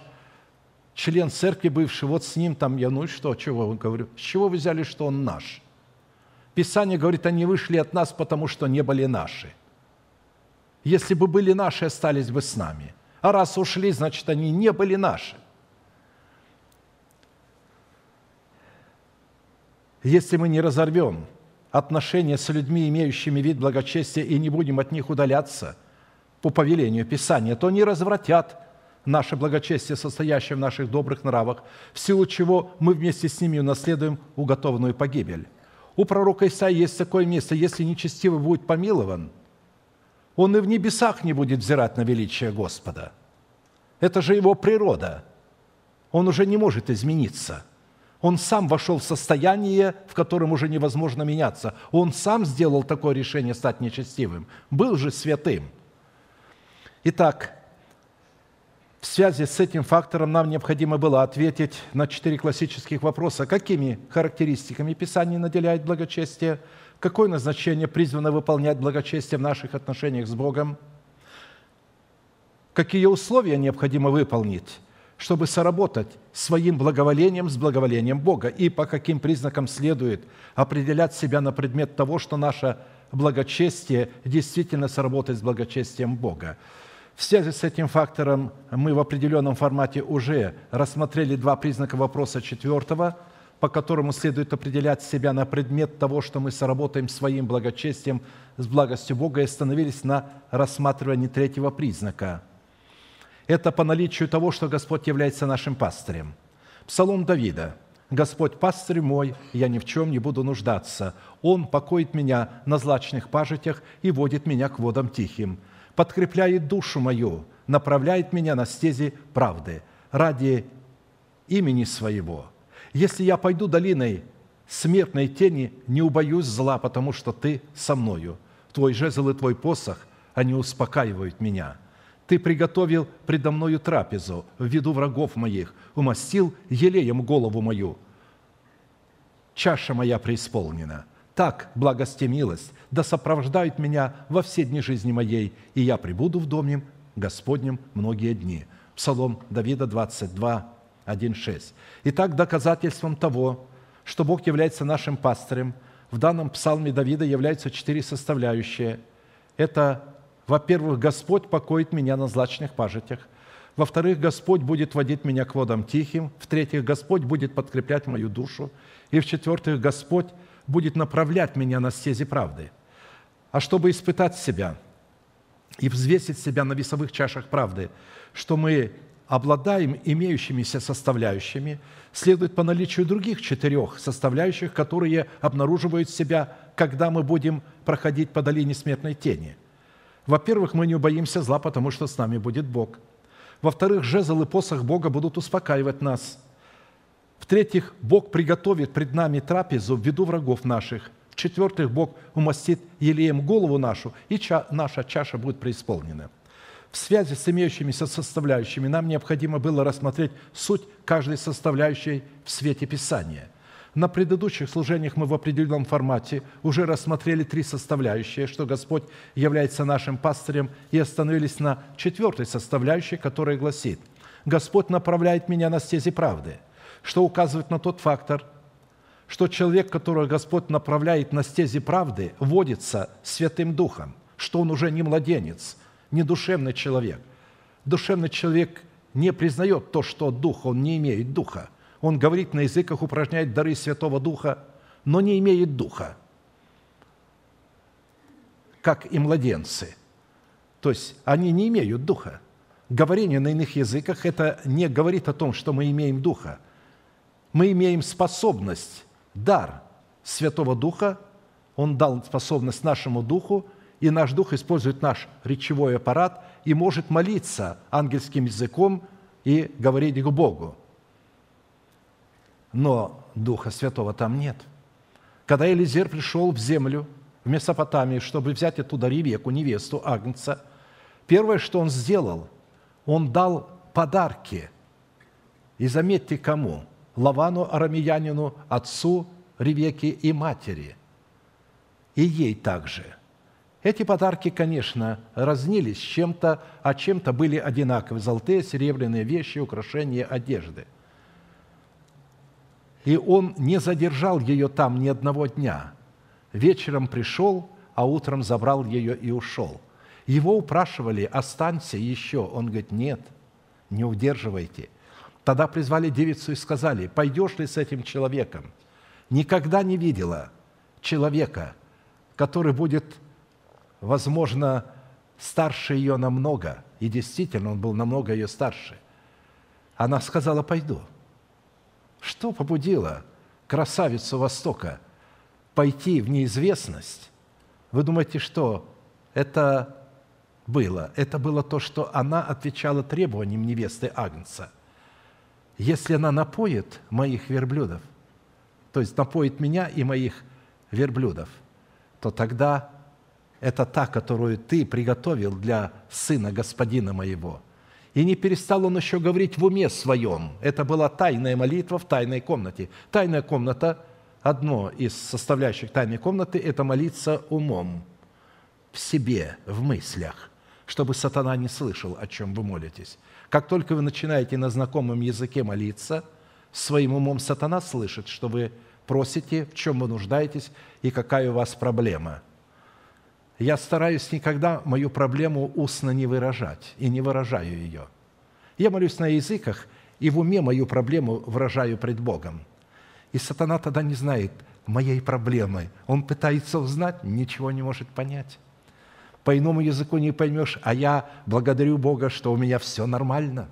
член церкви бывший, вот с ним там я, ну и что, чего говорю? С чего вы взяли, что он наш? Писание говорит, они вышли от нас, потому что не были наши. Если бы были наши, остались бы с нами. А раз ушли, значит, они не были наши. Если мы не разорвем отношения с людьми, имеющими вид благочестия, и не будем от них удаляться по повелению Писания, то они развратят наше благочестие, состоящее в наших добрых нравах, в силу чего мы вместе с ними унаследуем уготованную погибель. У пророка Исаия есть такое место, если нечестивый будет помилован, он и в небесах не будет взирать на величие Господа. Это же его природа. Он уже не может измениться – он сам вошел в состояние, в котором уже невозможно меняться. Он сам сделал такое решение стать нечестивым. Был же святым. Итак, в связи с этим фактором нам необходимо было ответить на четыре классических вопроса. Какими характеристиками Писание наделяет благочестие? Какое назначение призвано выполнять благочестие в наших отношениях с Богом? Какие условия необходимо выполнить? чтобы соработать своим благоволением с благоволением Бога и по каким признакам следует определять себя на предмет того, что наше благочестие действительно сработает с благочестием Бога. В связи с этим фактором мы в определенном формате уже рассмотрели два признака вопроса четвертого, по которому следует определять себя на предмет того, что мы сработаем своим благочестием с благостью Бога, и остановились на рассматривании третьего признака – это по наличию того, что Господь является нашим пастырем. Псалом Давида. «Господь пастырь мой, я ни в чем не буду нуждаться. Он покоит меня на злачных пажитях и водит меня к водам тихим. Подкрепляет душу мою, направляет меня на стези правды ради имени своего. Если я пойду долиной смертной тени, не убоюсь зла, потому что ты со мною. Твой жезл и твой посох, они успокаивают меня». Ты приготовил предо мною трапезу в виду врагов моих, умастил елеем голову мою. Чаша моя преисполнена. так благость и милость, да сопровождают меня во все дни жизни моей, и я пребуду в доме Господнем многие дни». Псалом Давида 22, 1, 6. Итак, доказательством того, что Бог является нашим пастырем, в данном псалме Давида являются четыре составляющие. Это, во-первых, Господь покоит меня на злачных пажитях. Во-вторых, Господь будет водить меня к водам тихим. В-третьих, Господь будет подкреплять мою душу. И в-четвертых, Господь будет направлять меня на стези правды. А чтобы испытать себя и взвесить себя на весовых чашах правды, что мы обладаем имеющимися составляющими, следует по наличию других четырех составляющих, которые обнаруживают себя, когда мы будем проходить по долине смертной тени. Во-первых, мы не убоимся зла, потому что с нами будет Бог. Во-вторых, жезл и посох Бога будут успокаивать нас – в-третьих, Бог приготовит пред нами трапезу в виду врагов наших. В-четвертых, Бог умастит елеем голову нашу, и ча- наша чаша будет преисполнена. В связи с имеющимися составляющими нам необходимо было рассмотреть суть каждой составляющей в свете Писания. На предыдущих служениях мы в определенном формате уже рассмотрели три составляющие, что Господь является нашим пастырем, и остановились на четвертой составляющей, которая гласит «Господь направляет меня на стези правды» – что указывает на тот фактор, что человек, которого Господь направляет на стези правды, водится Святым Духом, что он уже не младенец, не душевный человек. Душевный человек не признает то, что Дух, он не имеет Духа. Он говорит на языках, упражняет дары Святого Духа, но не имеет Духа, как и младенцы. То есть они не имеют Духа. Говорение на иных языках – это не говорит о том, что мы имеем Духа – мы имеем способность, дар Святого Духа, Он дал способность нашему Духу, и наш Дух использует наш речевой аппарат и может молиться ангельским языком и говорить к Богу. Но Духа Святого там нет. Когда Элизер пришел в землю, в Месопотамию, чтобы взять оттуда Ревеку, невесту Агнца, первое, что он сделал, он дал подарки. И заметьте, кому – Лавану Арамиянину, отцу Ревеки и матери, и ей также. Эти подарки, конечно, разнились чем-то, а чем-то были одинаковы. Золотые, серебряные вещи, украшения, одежды. И он не задержал ее там ни одного дня. Вечером пришел, а утром забрал ее и ушел. Его упрашивали, останься еще. Он говорит, нет, не удерживайте – Тогда призвали девицу и сказали, пойдешь ли с этим человеком? Никогда не видела человека, который будет, возможно, старше ее намного. И действительно, он был намного ее старше. Она сказала, пойду. Что побудило красавицу Востока пойти в неизвестность? Вы думаете, что это было? Это было то, что она отвечала требованиям невесты Агнца – если она напоит моих верблюдов, то есть напоит меня и моих верблюдов, то тогда это та, которую ты приготовил для сына господина моего. И не перестал он еще говорить в уме своем. Это была тайная молитва в тайной комнате. Тайная комната, одно из составляющих тайной комнаты – это молиться умом, в себе, в мыслях, чтобы сатана не слышал, о чем вы молитесь. Как только вы начинаете на знакомом языке молиться, своим умом сатана слышит, что вы просите, в чем вы нуждаетесь и какая у вас проблема. Я стараюсь никогда мою проблему устно не выражать и не выражаю ее. Я молюсь на языках и в уме мою проблему выражаю пред Богом. И сатана тогда не знает моей проблемы. Он пытается узнать, ничего не может понять по иному языку не поймешь, а я благодарю Бога, что у меня все нормально.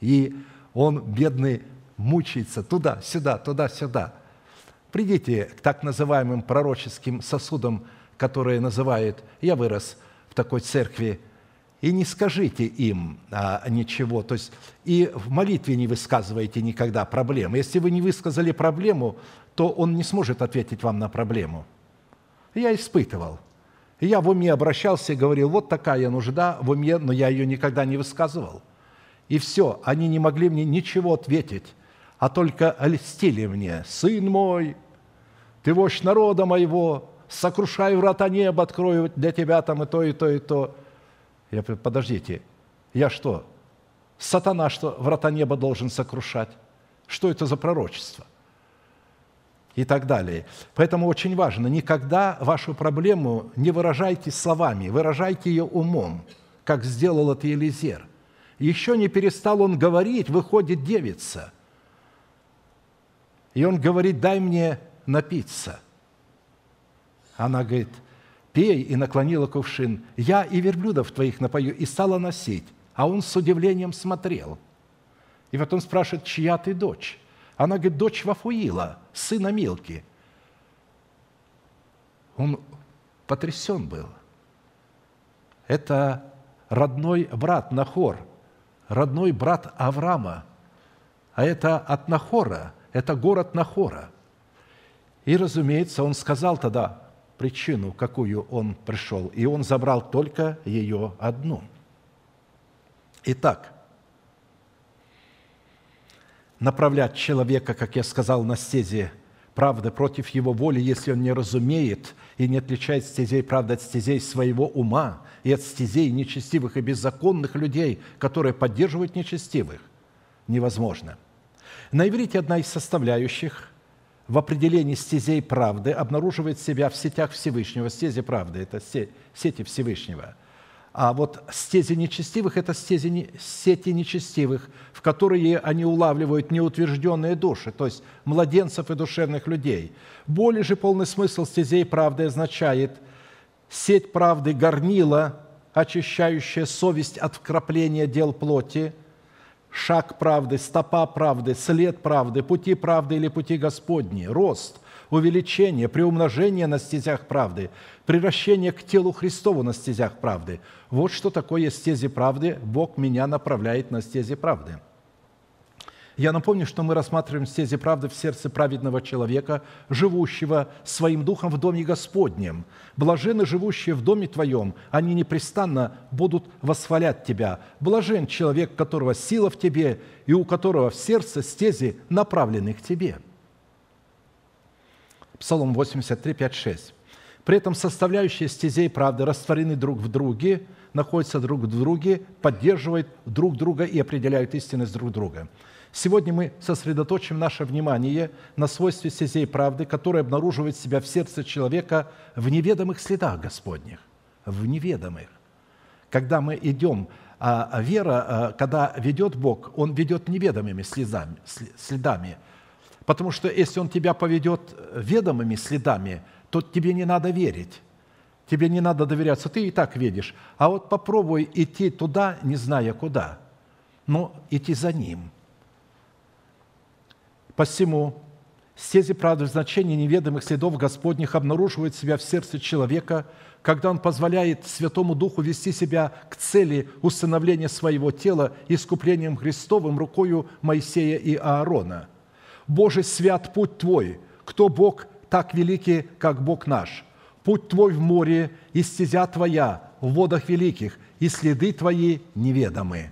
И он, бедный, мучается туда-сюда, туда-сюда. Придите к так называемым пророческим сосудам, которые называют «я вырос в такой церкви», и не скажите им а, ничего, то есть и в молитве не высказывайте никогда проблемы. Если вы не высказали проблему, то он не сможет ответить вам на проблему. Я испытывал – и я в уме обращался и говорил, вот такая нужда в уме, но я ее никогда не высказывал. И все, они не могли мне ничего ответить, а только льстили мне, сын мой, Ты вождь народа моего, сокрушай врата неба, открою для тебя там и то, и то, и то. Я говорю, подождите, я что, сатана, что врата неба должен сокрушать? Что это за пророчество? И так далее. Поэтому очень важно, никогда вашу проблему не выражайте словами, выражайте ее умом, как сделал это Елизер. Еще не перестал он говорить, выходит девица. И он говорит, дай мне напиться. Она говорит, пей, и наклонила кувшин. Я и верблюдов твоих напою, и стала носить. А он с удивлением смотрел. И потом спрашивает, чья ты дочь? Она говорит, дочь Вафуила, сына Милки. Он потрясен был. Это родной брат Нахор, родной брат Авраама. А это от Нахора, это город Нахора – и, разумеется, он сказал тогда причину, какую он пришел, и он забрал только ее одну. Итак, направлять человека, как я сказал, на стезе правды против его воли, если он не разумеет и не отличает стезей правды от стезей своего ума и от стезей нечестивых и беззаконных людей, которые поддерживают нечестивых, невозможно. На иврите одна из составляющих в определении стезей правды обнаруживает себя в сетях Всевышнего. Стези правды – это сети Всевышнего. А вот стези нечестивых – это стези, сети нечестивых, в которые они улавливают неутвержденные души, то есть младенцев и душевных людей. Более же полный смысл стезей правды означает сеть правды горнила, очищающая совесть от вкрапления дел плоти – шаг правды, стопа правды, след правды, пути правды или пути Господни, рост, увеличение, приумножение на стезях правды, превращение к телу Христову на стезях правды. Вот что такое стези правды. Бог меня направляет на стези правды – я напомню, что мы рассматриваем стези правды в сердце праведного человека, живущего своим духом в доме Господнем. Блажены живущие в доме Твоем, они непрестанно будут восхвалять Тебя. Блажен человек, которого сила в Тебе и у которого в сердце стези направлены к Тебе. Псалом 83, 5, 6. При этом составляющие стезей правды растворены друг в друге, находятся друг в друге, поддерживают друг друга и определяют истинность друг друга – Сегодня мы сосредоточим наше внимание на свойстве стезей правды, которая обнаруживает себя в сердце человека в неведомых следах Господних, в неведомых. Когда мы идем, а, а вера, а, когда ведет Бог, Он ведет неведомыми следами, следами. Потому что если Он тебя поведет ведомыми следами, то тебе не надо верить, тебе не надо доверяться, ты и так видишь. А вот попробуй идти туда, не зная куда, но идти за Ним – Посему стези правды в значении неведомых следов Господних обнаруживают себя в сердце человека, когда он позволяет Святому Духу вести себя к цели установления своего тела искуплением Христовым рукою Моисея и Аарона. «Боже, свят путь Твой! Кто Бог так великий, как Бог наш? Путь Твой в море, и стезя Твоя в водах великих, и следы Твои неведомы.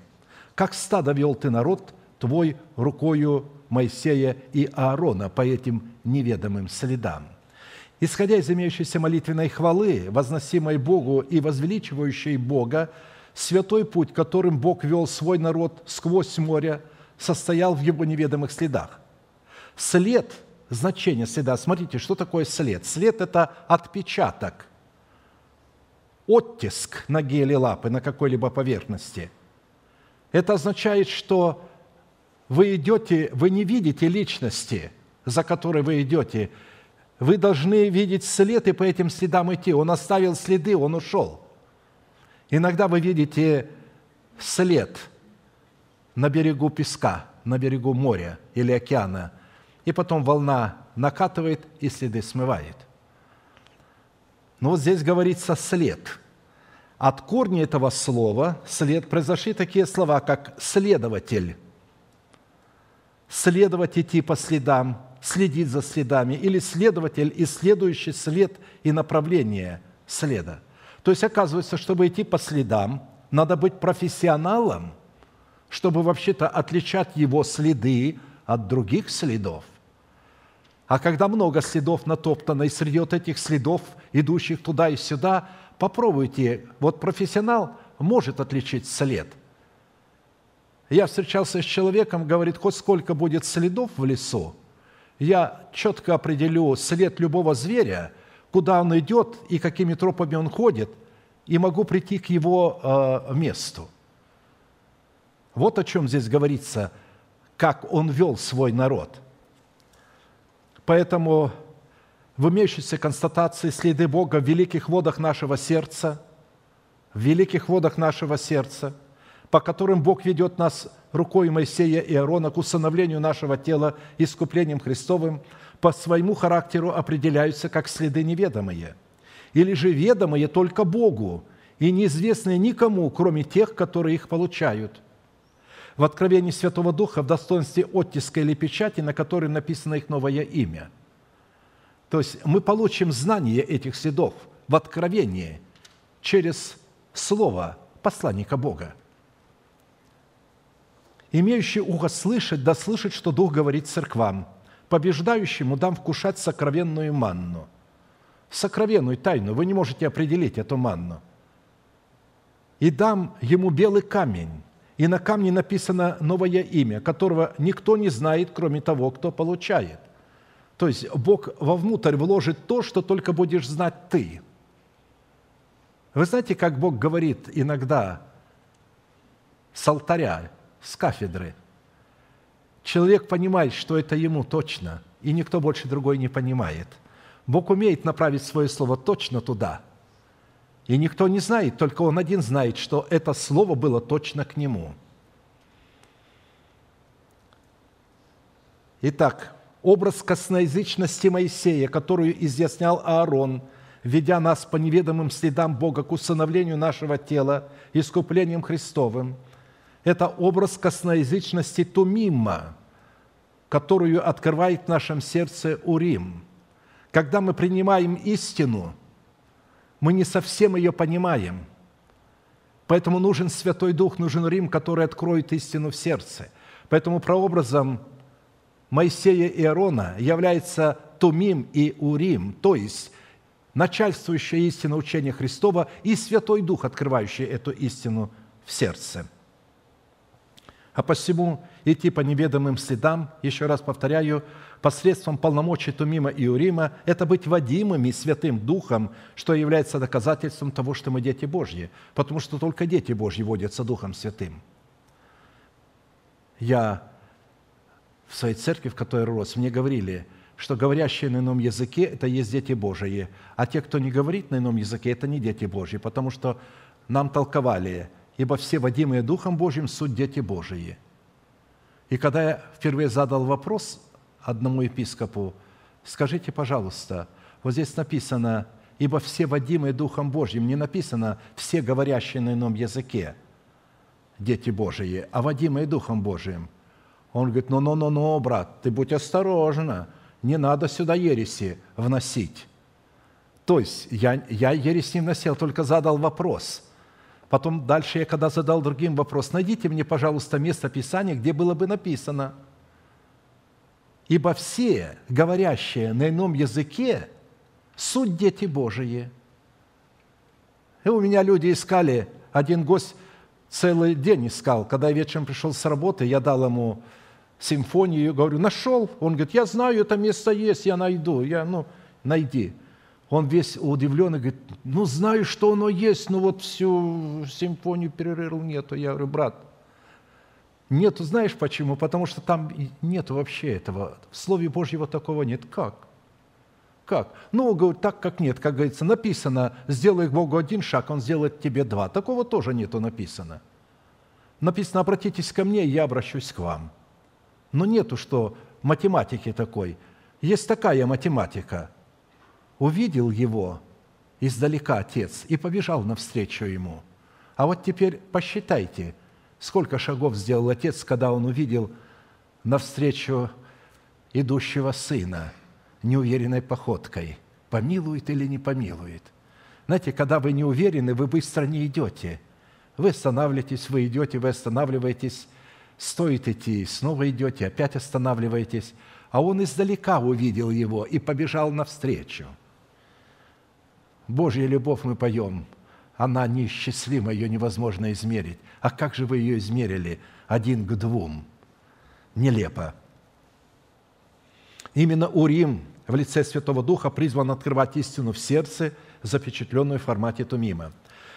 Как стадо вел Ты народ Твой рукою Моисея и Аарона по этим неведомым следам. Исходя из имеющейся молитвенной хвалы, возносимой Богу и возвеличивающей Бога, святой путь, которым Бог вел свой народ сквозь море, состоял в его неведомых следах. След, значение следа, смотрите, что такое след? След – это отпечаток, оттиск ноги или лапы на какой-либо поверхности. Это означает, что вы идете, вы не видите личности, за которой вы идете. Вы должны видеть след и по этим следам идти. Он оставил следы, он ушел. Иногда вы видите след на берегу песка, на берегу моря или океана, и потом волна накатывает и следы смывает. Но вот здесь говорится «след». От корня этого слова «след» произошли такие слова, как «следователь», следовать идти по следам, следить за следами, или следователь, исследующий след и направление следа. То есть оказывается, чтобы идти по следам, надо быть профессионалом, чтобы вообще-то отличать его следы от других следов. А когда много следов натоптано, и среди вот этих следов, идущих туда и сюда, попробуйте. Вот профессионал может отличить след. Я встречался с человеком, говорит, хоть сколько будет следов в лесу, я четко определю след любого зверя, куда он идет и какими тропами он ходит, и могу прийти к его э, месту. Вот о чем здесь говорится, как он вел свой народ. Поэтому в имеющейся констатации следы Бога в великих водах нашего сердца, в великих водах нашего сердца, по которым Бог ведет нас рукой Моисея и Аарона к усыновлению нашего тела искуплением Христовым, по своему характеру определяются как следы неведомые, или же ведомые только Богу и неизвестные никому, кроме тех, которые их получают. В откровении Святого Духа в достоинстве оттиска или печати, на которой написано их новое имя. То есть мы получим знание этих следов в откровении через Слово посланника Бога – Имеющий ухо слышать, да слышать, что Дух говорит церквам. Побеждающему дам вкушать сокровенную манну. Сокровенную тайну. Вы не можете определить эту манну. И дам ему белый камень, и на камне написано новое имя, которого никто не знает, кроме того, кто получает. То есть Бог вовнутрь вложит то, что только будешь знать ты. Вы знаете, как Бог говорит иногда с алтаря, с кафедры. Человек понимает, что это ему точно, и никто больше другой не понимает. Бог умеет направить свое слово точно туда. И никто не знает, только Он один знает, что это слово было точно к Нему. Итак, образ косноязычности Моисея, которую изъяснял Аарон, ведя нас по неведомым следам Бога к усыновлению нашего тела, искуплением Христовым – это образ косноязычности Тумима, которую открывает в нашем сердце Урим. Когда мы принимаем истину, мы не совсем ее понимаем. Поэтому нужен Святой Дух, нужен Рим, который откроет истину в сердце. Поэтому прообразом Моисея и Аарона является Тумим и Урим, то есть начальствующая истина учения Христова и Святой Дух, открывающий эту истину в сердце – а посему идти по неведомым следам, еще раз повторяю, посредством полномочий Тумима и Урима, это быть водимыми Святым Духом, что является доказательством того, что мы дети Божьи, потому что только дети Божьи водятся Духом Святым. Я в своей церкви, в которой рос, мне говорили, что говорящие на ином языке – это есть дети Божьи, а те, кто не говорит на ином языке, это не дети Божьи, потому что нам толковали – ибо все водимые Духом Божьим суть дети Божии». И когда я впервые задал вопрос одному епископу, скажите, пожалуйста, вот здесь написано, ибо все водимые Духом Божьим, не написано все говорящие на ином языке, дети Божии, а водимые Духом Божиим. Он говорит, ну-ну-ну-ну, брат, ты будь осторожна, не надо сюда ереси вносить. То есть я, я ересь не вносил, только задал вопрос – Потом дальше я когда задал другим вопрос, найдите мне, пожалуйста, место Писания, где было бы написано, «Ибо все, говорящие на ином языке, суть дети Божии». И у меня люди искали, один гость целый день искал. Когда я вечером пришел с работы, я дал ему симфонию, говорю, нашел? Он говорит, я знаю, это место есть, я найду. Я, ну, найди. Он весь удивленный, говорит, ну, знаю, что оно есть, но вот всю симфонию перерыл, нету. Я говорю, брат, нету, знаешь почему? Потому что там нету вообще этого. В Слове Божьего такого нет. Как? Как? Ну, говорит, так как нет. Как говорится, написано, сделай Богу один шаг, Он сделает тебе два. Такого тоже нету написано. Написано, обратитесь ко мне, я обращусь к вам. Но нету, что математики такой. Есть такая математика – увидел его издалека отец и побежал навстречу ему. А вот теперь посчитайте, сколько шагов сделал отец, когда он увидел навстречу идущего сына неуверенной походкой. Помилует или не помилует? Знаете, когда вы не уверены, вы быстро не идете. Вы останавливаетесь, вы идете, вы останавливаетесь, стоит идти, снова идете, опять останавливаетесь. а он издалека увидел его и побежал навстречу. Божья любовь мы поем, она неисчислима, ее невозможно измерить. А как же вы ее измерили? Один к двум. Нелепо. Именно Урим в лице Святого Духа призван открывать истину в сердце, запечатленную в формате Тумима.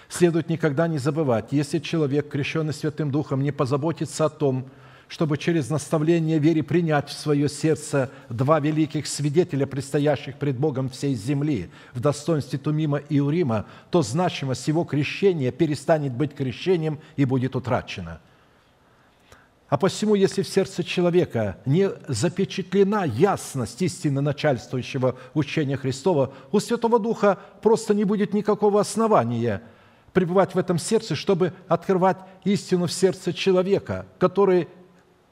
Следует никогда не забывать, если человек, крещенный Святым Духом, не позаботится о том, чтобы через наставление вере принять в свое сердце два великих свидетеля, предстоящих пред Богом всей земли, в достоинстве Тумима и Урима, то значимость его крещения перестанет быть крещением и будет утрачена. А посему, если в сердце человека не запечатлена ясность истинно начальствующего учения Христова, у Святого Духа просто не будет никакого основания пребывать в этом сердце, чтобы открывать истину в сердце человека, который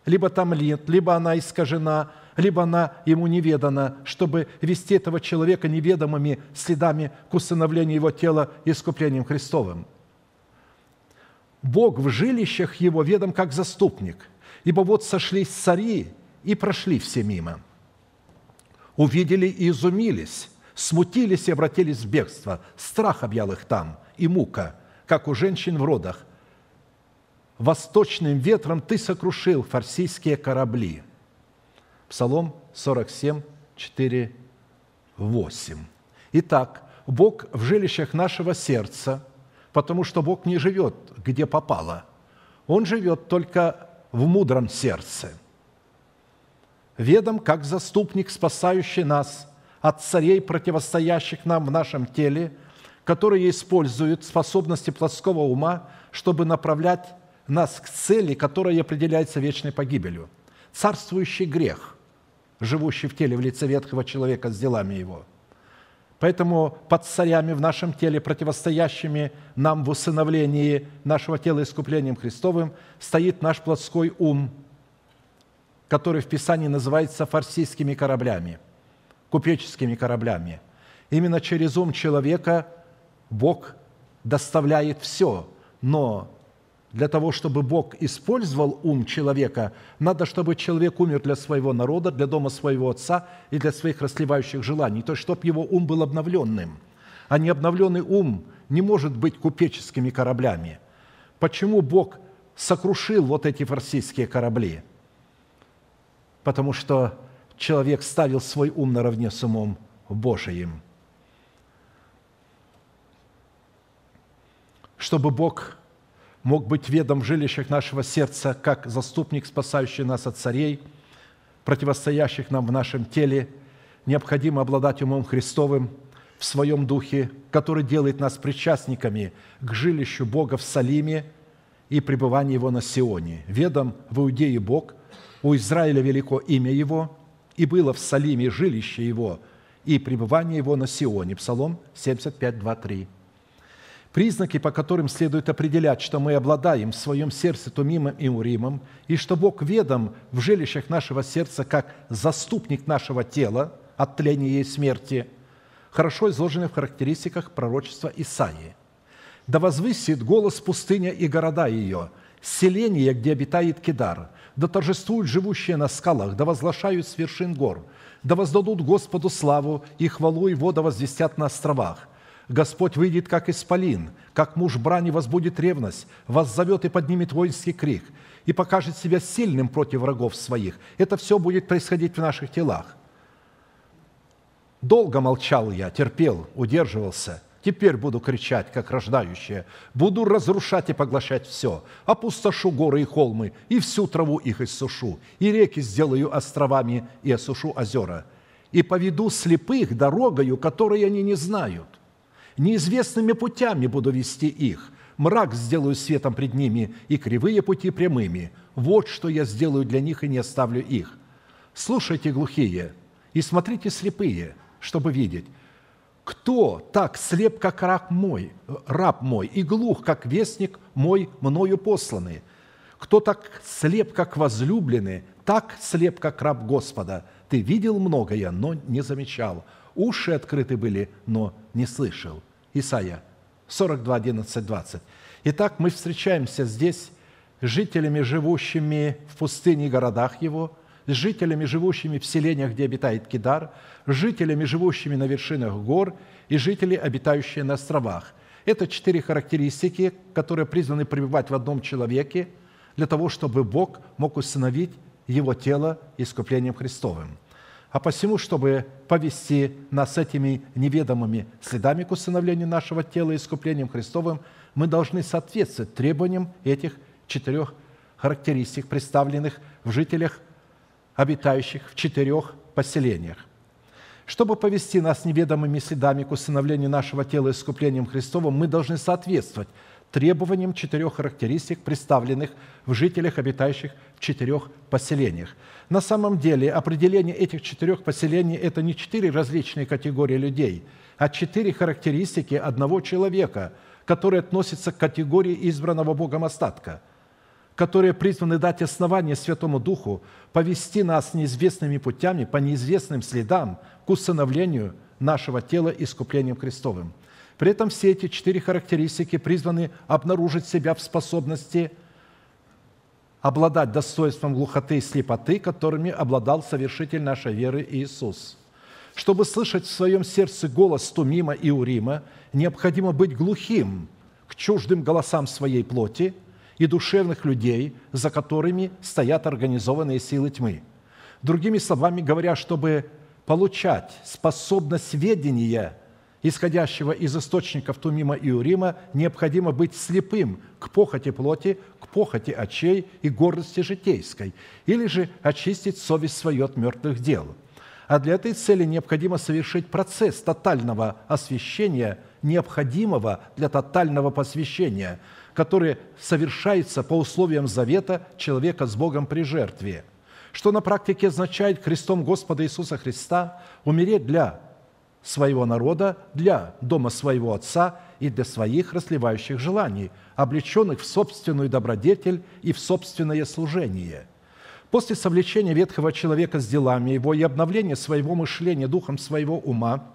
либо там нет, либо она искажена, либо она ему неведана, чтобы вести этого человека неведомыми следами к усыновлению его тела искуплением Христовым. Бог в жилищах его ведом как заступник, ибо вот сошлись цари и прошли все мимо. Увидели и изумились, смутились и обратились в бегство. Страх объял их там и мука, как у женщин в родах, восточным ветром ты сокрушил фарсийские корабли». Псалом 47, 4, 8. Итак, Бог в жилищах нашего сердца, потому что Бог не живет, где попало. Он живет только в мудром сердце. Ведом, как заступник, спасающий нас от царей, противостоящих нам в нашем теле, которые используют способности плотского ума, чтобы направлять нас к цели, которая определяется вечной погибелью. Царствующий грех, живущий в теле в лице ветхого человека с делами его. Поэтому под царями в нашем теле, противостоящими нам в усыновлении нашего тела искуплением Христовым, стоит наш плотской ум, который в Писании называется фарсийскими кораблями, купеческими кораблями. Именно через ум человека Бог доставляет все, но для того, чтобы Бог использовал ум человека, надо, чтобы человек умер для своего народа, для дома своего отца и для своих расливающих желаний, то есть, чтобы его ум был обновленным. А необновленный ум не может быть купеческими кораблями. Почему Бог сокрушил вот эти фарсийские корабли? Потому что человек ставил свой ум наравне с умом Божиим. Чтобы Бог мог быть ведом в жилищах нашего сердца, как заступник, спасающий нас от царей, противостоящих нам в нашем теле, необходимо обладать умом Христовым в своем духе, который делает нас причастниками к жилищу Бога в Салиме и пребыванию Его на Сионе. Ведом в Иудее Бог, у Израиля велико имя Его, и было в Салиме жилище Его и пребывание Его на Сионе. Псалом 75, 2, 3. Признаки, по которым следует определять, что мы обладаем в своем сердце Тумимом и Уримом, и что Бог ведом в жилищах нашего сердца как заступник нашего тела от тления и смерти, хорошо изложены в характеристиках пророчества Исаии. «Да возвысит голос пустыня и города ее, селение, где обитает Кедар, да торжествуют живущие на скалах, да возглашают с вершин гор, да воздадут Господу славу и хвалу его да возвестят на островах, Господь выйдет, как исполин, как муж брани возбудит ревность, вас зовет и поднимет воинский крик, и покажет себя сильным против врагов своих. Это все будет происходить в наших телах. Долго молчал я, терпел, удерживался. Теперь буду кричать, как рождающая. Буду разрушать и поглощать все. Опустошу горы и холмы, и всю траву их иссушу. И реки сделаю островами, и осушу озера. И поведу слепых дорогою, которой они не знают неизвестными путями буду вести их. Мрак сделаю светом пред ними, и кривые пути прямыми. Вот что я сделаю для них, и не оставлю их. Слушайте, глухие, и смотрите, слепые, чтобы видеть. Кто так слеп, как раб мой, раб мой, и глух, как вестник мой, мною посланный? Кто так слеп, как возлюбленный, так слеп, как раб Господа? Ты видел многое, но не замечал. Уши открыты были, но не слышал. Исайя 42, 11, 20. Итак, мы встречаемся здесь с жителями, живущими в пустыне и городах его, с жителями, живущими в селениях, где обитает Кидар, с жителями, живущими на вершинах гор, и жители, обитающие на островах. Это четыре характеристики, которые призваны пребывать в одном человеке для того, чтобы Бог мог установить его тело искуплением Христовым. А посему, чтобы повести нас этими неведомыми следами к установлению нашего тела искуплением Христовым, мы должны соответствовать требованиям этих четырех характеристик, представленных в жителях, обитающих в четырех поселениях. Чтобы повести нас неведомыми следами к усыновлению нашего тела искуплением Христовым, мы должны соответствовать требованиям четырех характеристик, представленных в жителях, обитающих в четырех поселениях. На самом деле определение этих четырех поселений – это не четыре различные категории людей, а четыре характеристики одного человека, которые относятся к категории избранного Богом остатка – которые призваны дать основание Святому Духу повести нас неизвестными путями, по неизвестным следам к усыновлению нашего тела искуплением Христовым. При этом все эти четыре характеристики призваны обнаружить себя в способности обладать достоинством глухоты и слепоты, которыми обладал совершитель нашей веры Иисус. Чтобы слышать в своем сердце голос Тумима и Урима, необходимо быть глухим к чуждым голосам своей плоти – и душевных людей, за которыми стоят организованные силы тьмы. Другими словами говоря, чтобы получать способность ведения, исходящего из источников Тумима и Урима, необходимо быть слепым к похоти плоти, к похоти очей и гордости житейской, или же очистить совесть свою от мертвых дел. А для этой цели необходимо совершить процесс тотального освящения, необходимого для тотального посвящения – который совершается по условиям завета человека с Богом при жертве, что на практике означает крестом Господа Иисуса Христа умереть для своего народа, для дома своего Отца и для своих расливающих желаний, облеченных в собственную добродетель и в собственное служение. После совлечения ветхого человека с делами его и обновления своего мышления духом своего ума,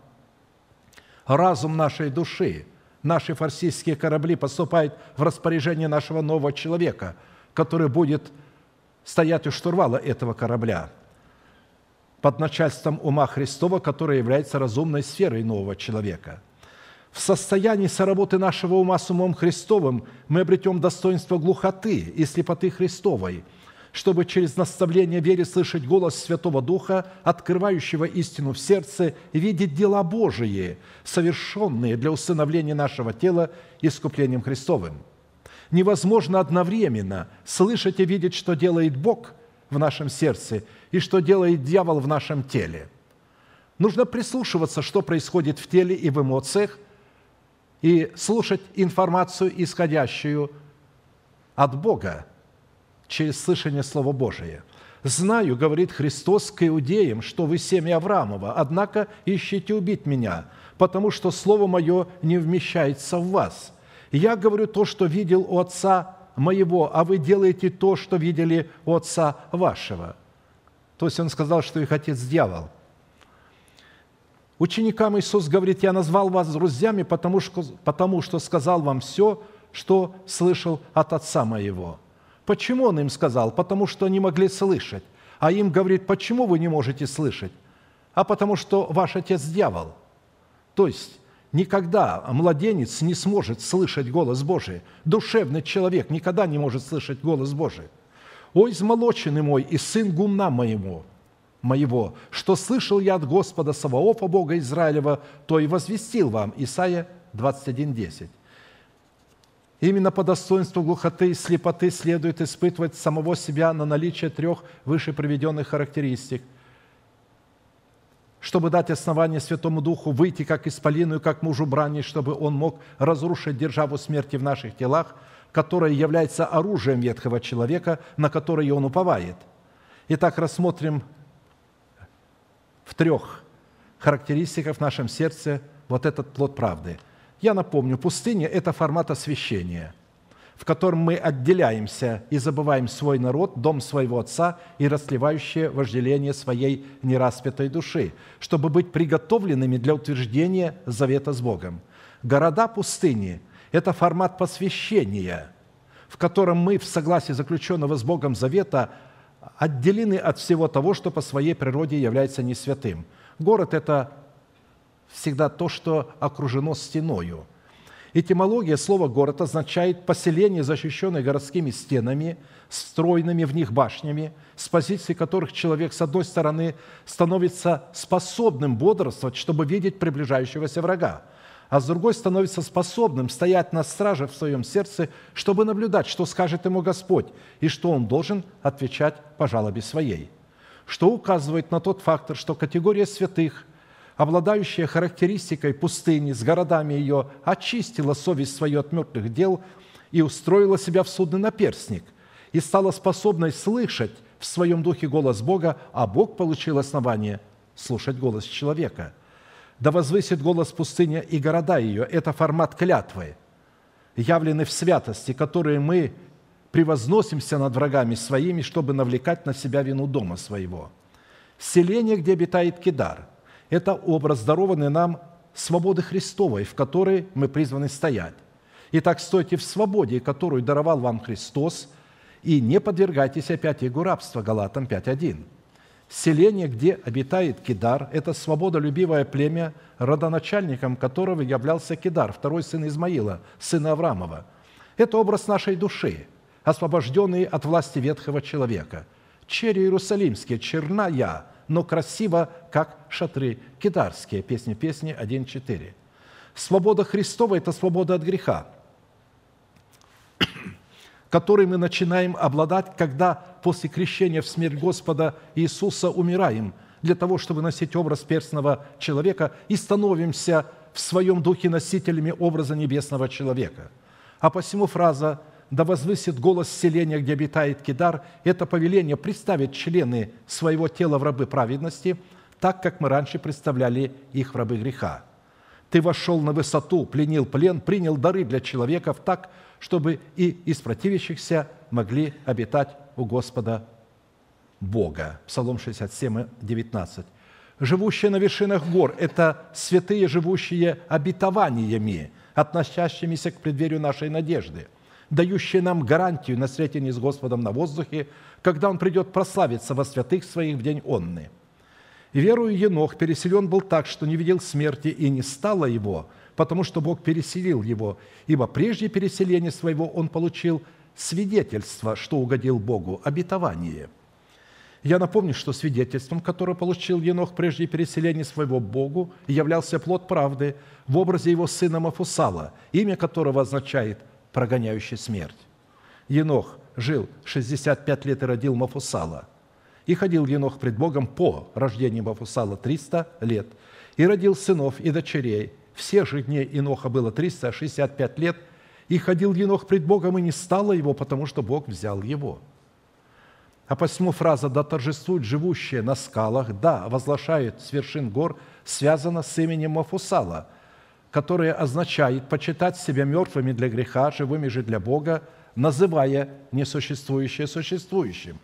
разум нашей души – наши фарсийские корабли поступают в распоряжение нашего нового человека, который будет стоять у штурвала этого корабля под начальством ума Христова, который является разумной сферой нового человека. В состоянии соработы нашего ума с умом Христовым мы обретем достоинство глухоты и слепоты Христовой – чтобы через наставление вере слышать голос Святого Духа, открывающего истину в сердце, и видеть дела Божии, совершенные для усыновления нашего тела искуплением Христовым. Невозможно одновременно слышать и видеть, что делает Бог в нашем сердце и что делает дьявол в нашем теле. Нужно прислушиваться, что происходит в теле и в эмоциях, и слушать информацию, исходящую от Бога, через слышание Слова Божия. «Знаю, — говорит Христос к иудеям, — что вы семя Авраамова, однако ищите убить меня, потому что Слово Мое не вмещается в вас. Я говорю то, что видел у Отца моего, а вы делаете то, что видели у Отца вашего». То есть Он сказал, что их отец – дьявол. Ученикам Иисус говорит, «Я назвал вас друзьями, потому что, потому что сказал вам все, что слышал от Отца моего». Почему он им сказал? Потому что они могли слышать. А им говорит, почему вы не можете слышать? А потому что ваш отец дьявол. То есть никогда младенец не сможет слышать голос Божий. Душевный человек никогда не может слышать голос Божий. «Ой, измолоченный мой и сын гумна моему, моего, что слышал я от Господа Саваофа, Бога Израилева, то и возвестил вам». Исайя 21.10. Именно по достоинству глухоты и слепоты следует испытывать самого себя на наличие трех выше приведенных характеристик, чтобы дать основание Святому Духу выйти как исполину и как мужу брани, чтобы он мог разрушить державу смерти в наших телах, которая является оружием ветхого человека, на которое он уповает. Итак, рассмотрим в трех характеристиках в нашем сердце вот этот плод правды – я напомню, пустыня – это формат освящения, в котором мы отделяемся и забываем свой народ, дом своего отца и расливающее вожделение своей нераспятой души, чтобы быть приготовленными для утверждения завета с Богом. Города пустыни – это формат посвящения, в котором мы в согласии заключенного с Богом завета отделены от всего того, что по своей природе является не святым. Город – это всегда то, что окружено стеною. Этимология слова «город» означает поселение, защищенное городскими стенами, стройными в них башнями, с позиции которых человек, с одной стороны, становится способным бодрствовать, чтобы видеть приближающегося врага, а с другой становится способным стоять на страже в своем сердце, чтобы наблюдать, что скажет ему Господь, и что он должен отвечать по жалобе своей. Что указывает на тот фактор, что категория святых, обладающая характеристикой пустыни с городами ее, очистила совесть свою от мертвых дел и устроила себя в судный наперстник, и стала способной слышать в своем духе голос Бога, а Бог получил основание слушать голос человека – да возвысит голос пустыня и города ее. Это формат клятвы, явленный в святости, которые мы превозносимся над врагами своими, чтобы навлекать на себя вину дома своего. Селение, где обитает Кидар, это образ, дарованный нам свободы Христовой, в которой мы призваны стоять. Итак, стойте в свободе, которую даровал вам Христос, и не подвергайтесь опять его рабства. Галатам 5.1. Селение, где обитает Кидар, это свободолюбивое племя, родоначальником которого являлся Кидар, второй сын Измаила, сына Авраамова. Это образ нашей души, освобожденный от власти ветхого человека. Черри Иерусалимские, черная, но красиво, как шатры кидарские. Песни песни 1.4. Свобода Христова – это свобода от греха которой мы начинаем обладать, когда после крещения в смерть Господа Иисуса умираем, для того, чтобы носить образ перстного человека и становимся в своем духе носителями образа небесного человека. А посему фраза «Да возвысит голос селения, где обитает Кидар» – это повеление представить члены своего тела в рабы праведности, так, как мы раньше представляли их в рабы греха. Ты вошел на высоту, пленил плен, принял дары для человеков так, чтобы и из противящихся могли обитать у Господа Бога. Псалом 67, 19. Живущие на вершинах гор – это святые, живущие обетованиями, относящимися к преддверию нашей надежды, дающие нам гарантию на встретении с Господом на воздухе, когда Он придет прославиться во святых своих в день онны. И верую Енох переселен был так, что не видел смерти, и не стало его – потому что Бог переселил его, ибо прежде переселения своего он получил свидетельство, что угодил Богу, обетование. Я напомню, что свидетельством, которое получил Енох прежде переселения своего Богу, являлся плод правды в образе его сына Мафусала, имя которого означает «прогоняющий смерть». Енох жил 65 лет и родил Мафусала. И ходил Енох пред Богом по рождению Мафусала 300 лет, и родил сынов и дочерей – всех же дней Иноха было 365 лет, и ходил Енох пред Богом, и не стало его, потому что Бог взял его. А посему фраза «да торжествует живущие на скалах», «да возглашают с вершин гор» связана с именем Мафусала, которое означает почитать себя мертвыми для греха, живыми же для Бога, называя несуществующее существующим.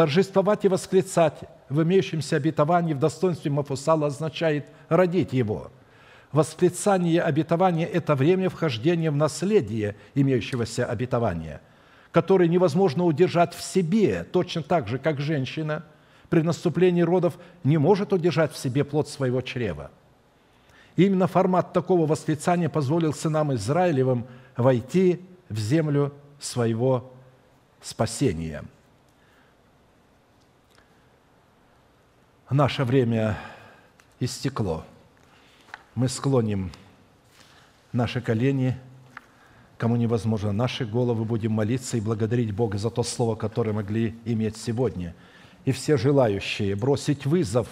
Торжествовать и восклицать в имеющемся обетовании в достоинстве Мафусала означает родить его – Восклицание обетования – это время вхождения в наследие имеющегося обетования, которое невозможно удержать в себе, точно так же, как женщина при наступлении родов не может удержать в себе плод своего чрева. И именно формат такого восклицания позволил сынам Израилевым войти в землю своего спасения. Наше время истекло – мы склоним наши колени, кому невозможно, наши головы будем молиться и благодарить Бога за то слово, которое могли иметь сегодня. И все желающие бросить вызов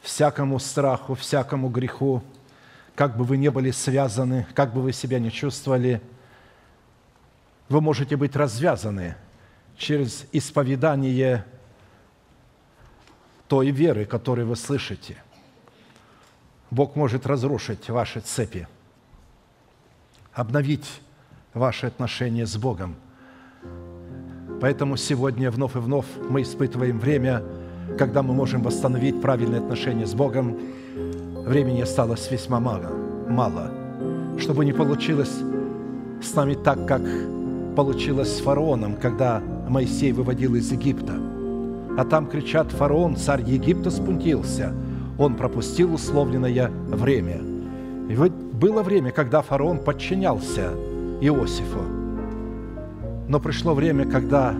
всякому страху, всякому греху, как бы вы ни были связаны, как бы вы себя не чувствовали, вы можете быть развязаны через исповедание той веры, которую вы слышите – Бог может разрушить ваши цепи, обновить ваши отношения с Богом. Поэтому сегодня вновь и вновь мы испытываем время, когда мы можем восстановить правильные отношения с Богом. Времени осталось весьма мало, мало, чтобы не получилось с нами так, как получилось с фараоном, когда Моисей выводил из Египта. А там кричат, фараон, царь Египта, спунтился. Он пропустил условленное время. И вот было время, когда фараон подчинялся Иосифу. Но пришло время, когда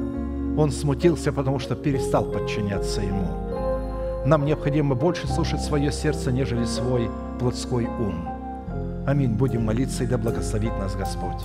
он смутился, потому что перестал подчиняться ему. Нам необходимо больше слушать свое сердце, нежели свой плотской ум. Аминь. Будем молиться, и да благословит нас Господь.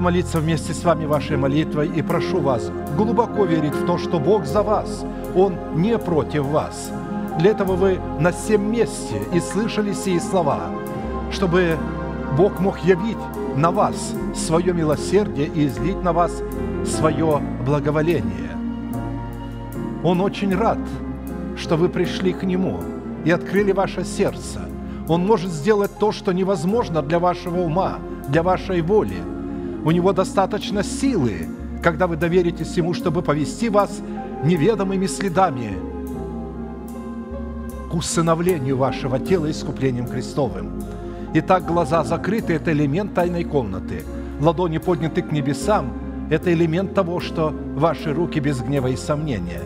Буду молиться вместе с вами вашей молитвой и прошу вас глубоко верить в то, что Бог за вас, Он не против вас. Для этого вы на всем месте и слышали сии слова, чтобы Бог мог явить на вас свое милосердие и излить на вас свое благоволение. Он очень рад, что вы пришли к Нему и открыли ваше сердце. Он может сделать то, что невозможно для вашего ума, для вашей воли – у Него достаточно силы, когда вы доверитесь Ему, чтобы повести вас неведомыми следами к усыновлению вашего тела искуплением Христовым. Итак, глаза закрыты – это элемент тайной комнаты. Ладони подняты к небесам – это элемент того, что ваши руки без гнева и сомнения.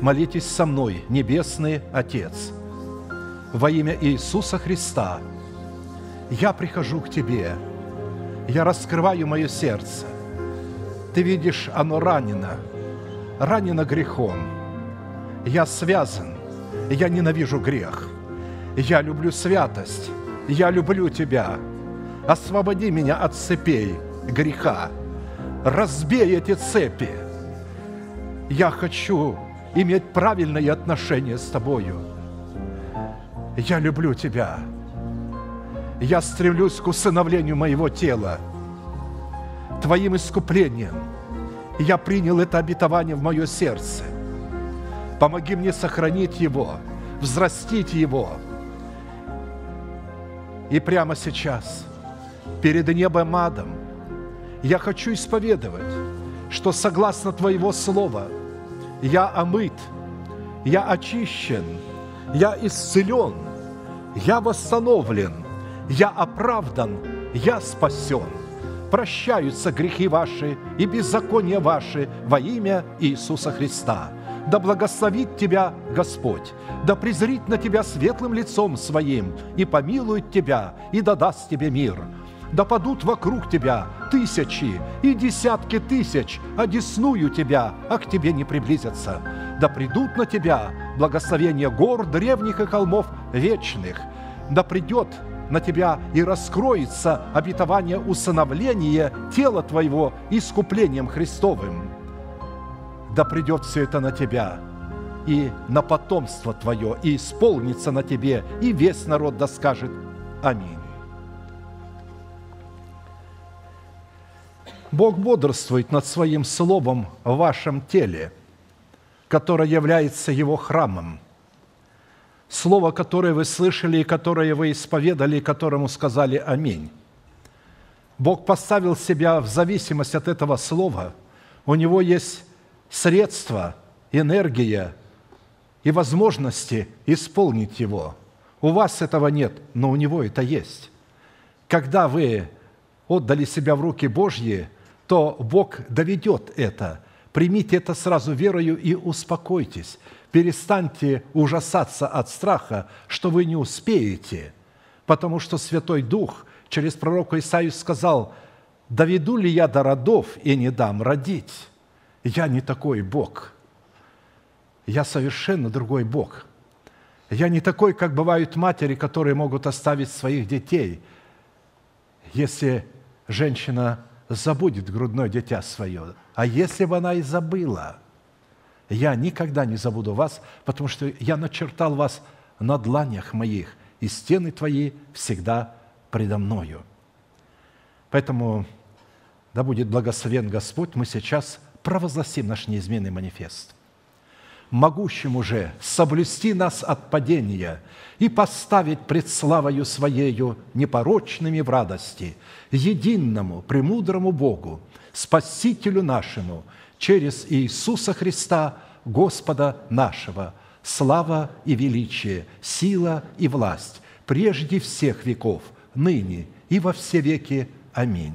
Молитесь со мной, Небесный Отец, во имя Иисуса Христа. Я прихожу к Тебе – я раскрываю мое сердце. Ты видишь, оно ранено, ранено грехом. Я связан, я ненавижу грех. Я люблю святость, я люблю Тебя. Освободи меня от цепей греха. Разбей эти цепи. Я хочу иметь правильные отношения с Тобою. Я люблю Тебя я стремлюсь к усыновлению моего тела, Твоим искуплением. Я принял это обетование в мое сердце. Помоги мне сохранить его, взрастить его. И прямо сейчас, перед небом адом, я хочу исповедовать, что согласно Твоего Слова я омыт, я очищен, я исцелен, я восстановлен – я оправдан, я спасен. Прощаются грехи ваши и беззакония ваши во имя Иисуса Христа. Да благословит тебя Господь, да презрит на тебя светлым лицом своим и помилует тебя и да даст тебе мир. Да падут вокруг тебя тысячи и десятки тысяч, одесную тебя, а к тебе не приблизятся. Да придут на тебя благословения гор древних и холмов вечных. Да придет на тебя и раскроется обетование усыновления тела твоего искуплением Христовым. Да придет все это на тебя и на потомство твое, и исполнится на тебе, и весь народ да скажет Аминь. Бог бодрствует над Своим Словом в вашем теле, которое является Его храмом. Слово, которое вы слышали и которое вы исповедали, и которому сказали «Аминь». Бог поставил себя в зависимость от этого слова. У Него есть средства, энергия и возможности исполнить его. У вас этого нет, но у Него это есть. Когда вы отдали себя в руки Божьи, то Бог доведет это. Примите это сразу верою и успокойтесь. Перестаньте ужасаться от страха, что вы не успеете, потому что Святой Дух через пророка Исаию сказал, «Доведу ли я до родов и не дам родить? Я не такой Бог. Я совершенно другой Бог. Я не такой, как бывают матери, которые могут оставить своих детей, если женщина забудет грудное дитя свое. А если бы она и забыла, я никогда не забуду вас, потому что я начертал вас на дланях моих, и стены твои всегда предо мною. Поэтому, да будет благословен Господь, мы сейчас провозгласим наш неизменный манифест. Могущему же соблюсти нас от падения и поставить пред славою Своею непорочными в радости, единому, премудрому Богу, Спасителю нашему, через Иисуса Христа, Господа нашего, слава и величие, сила и власть, прежде всех веков, ныне и во все веки. Аминь.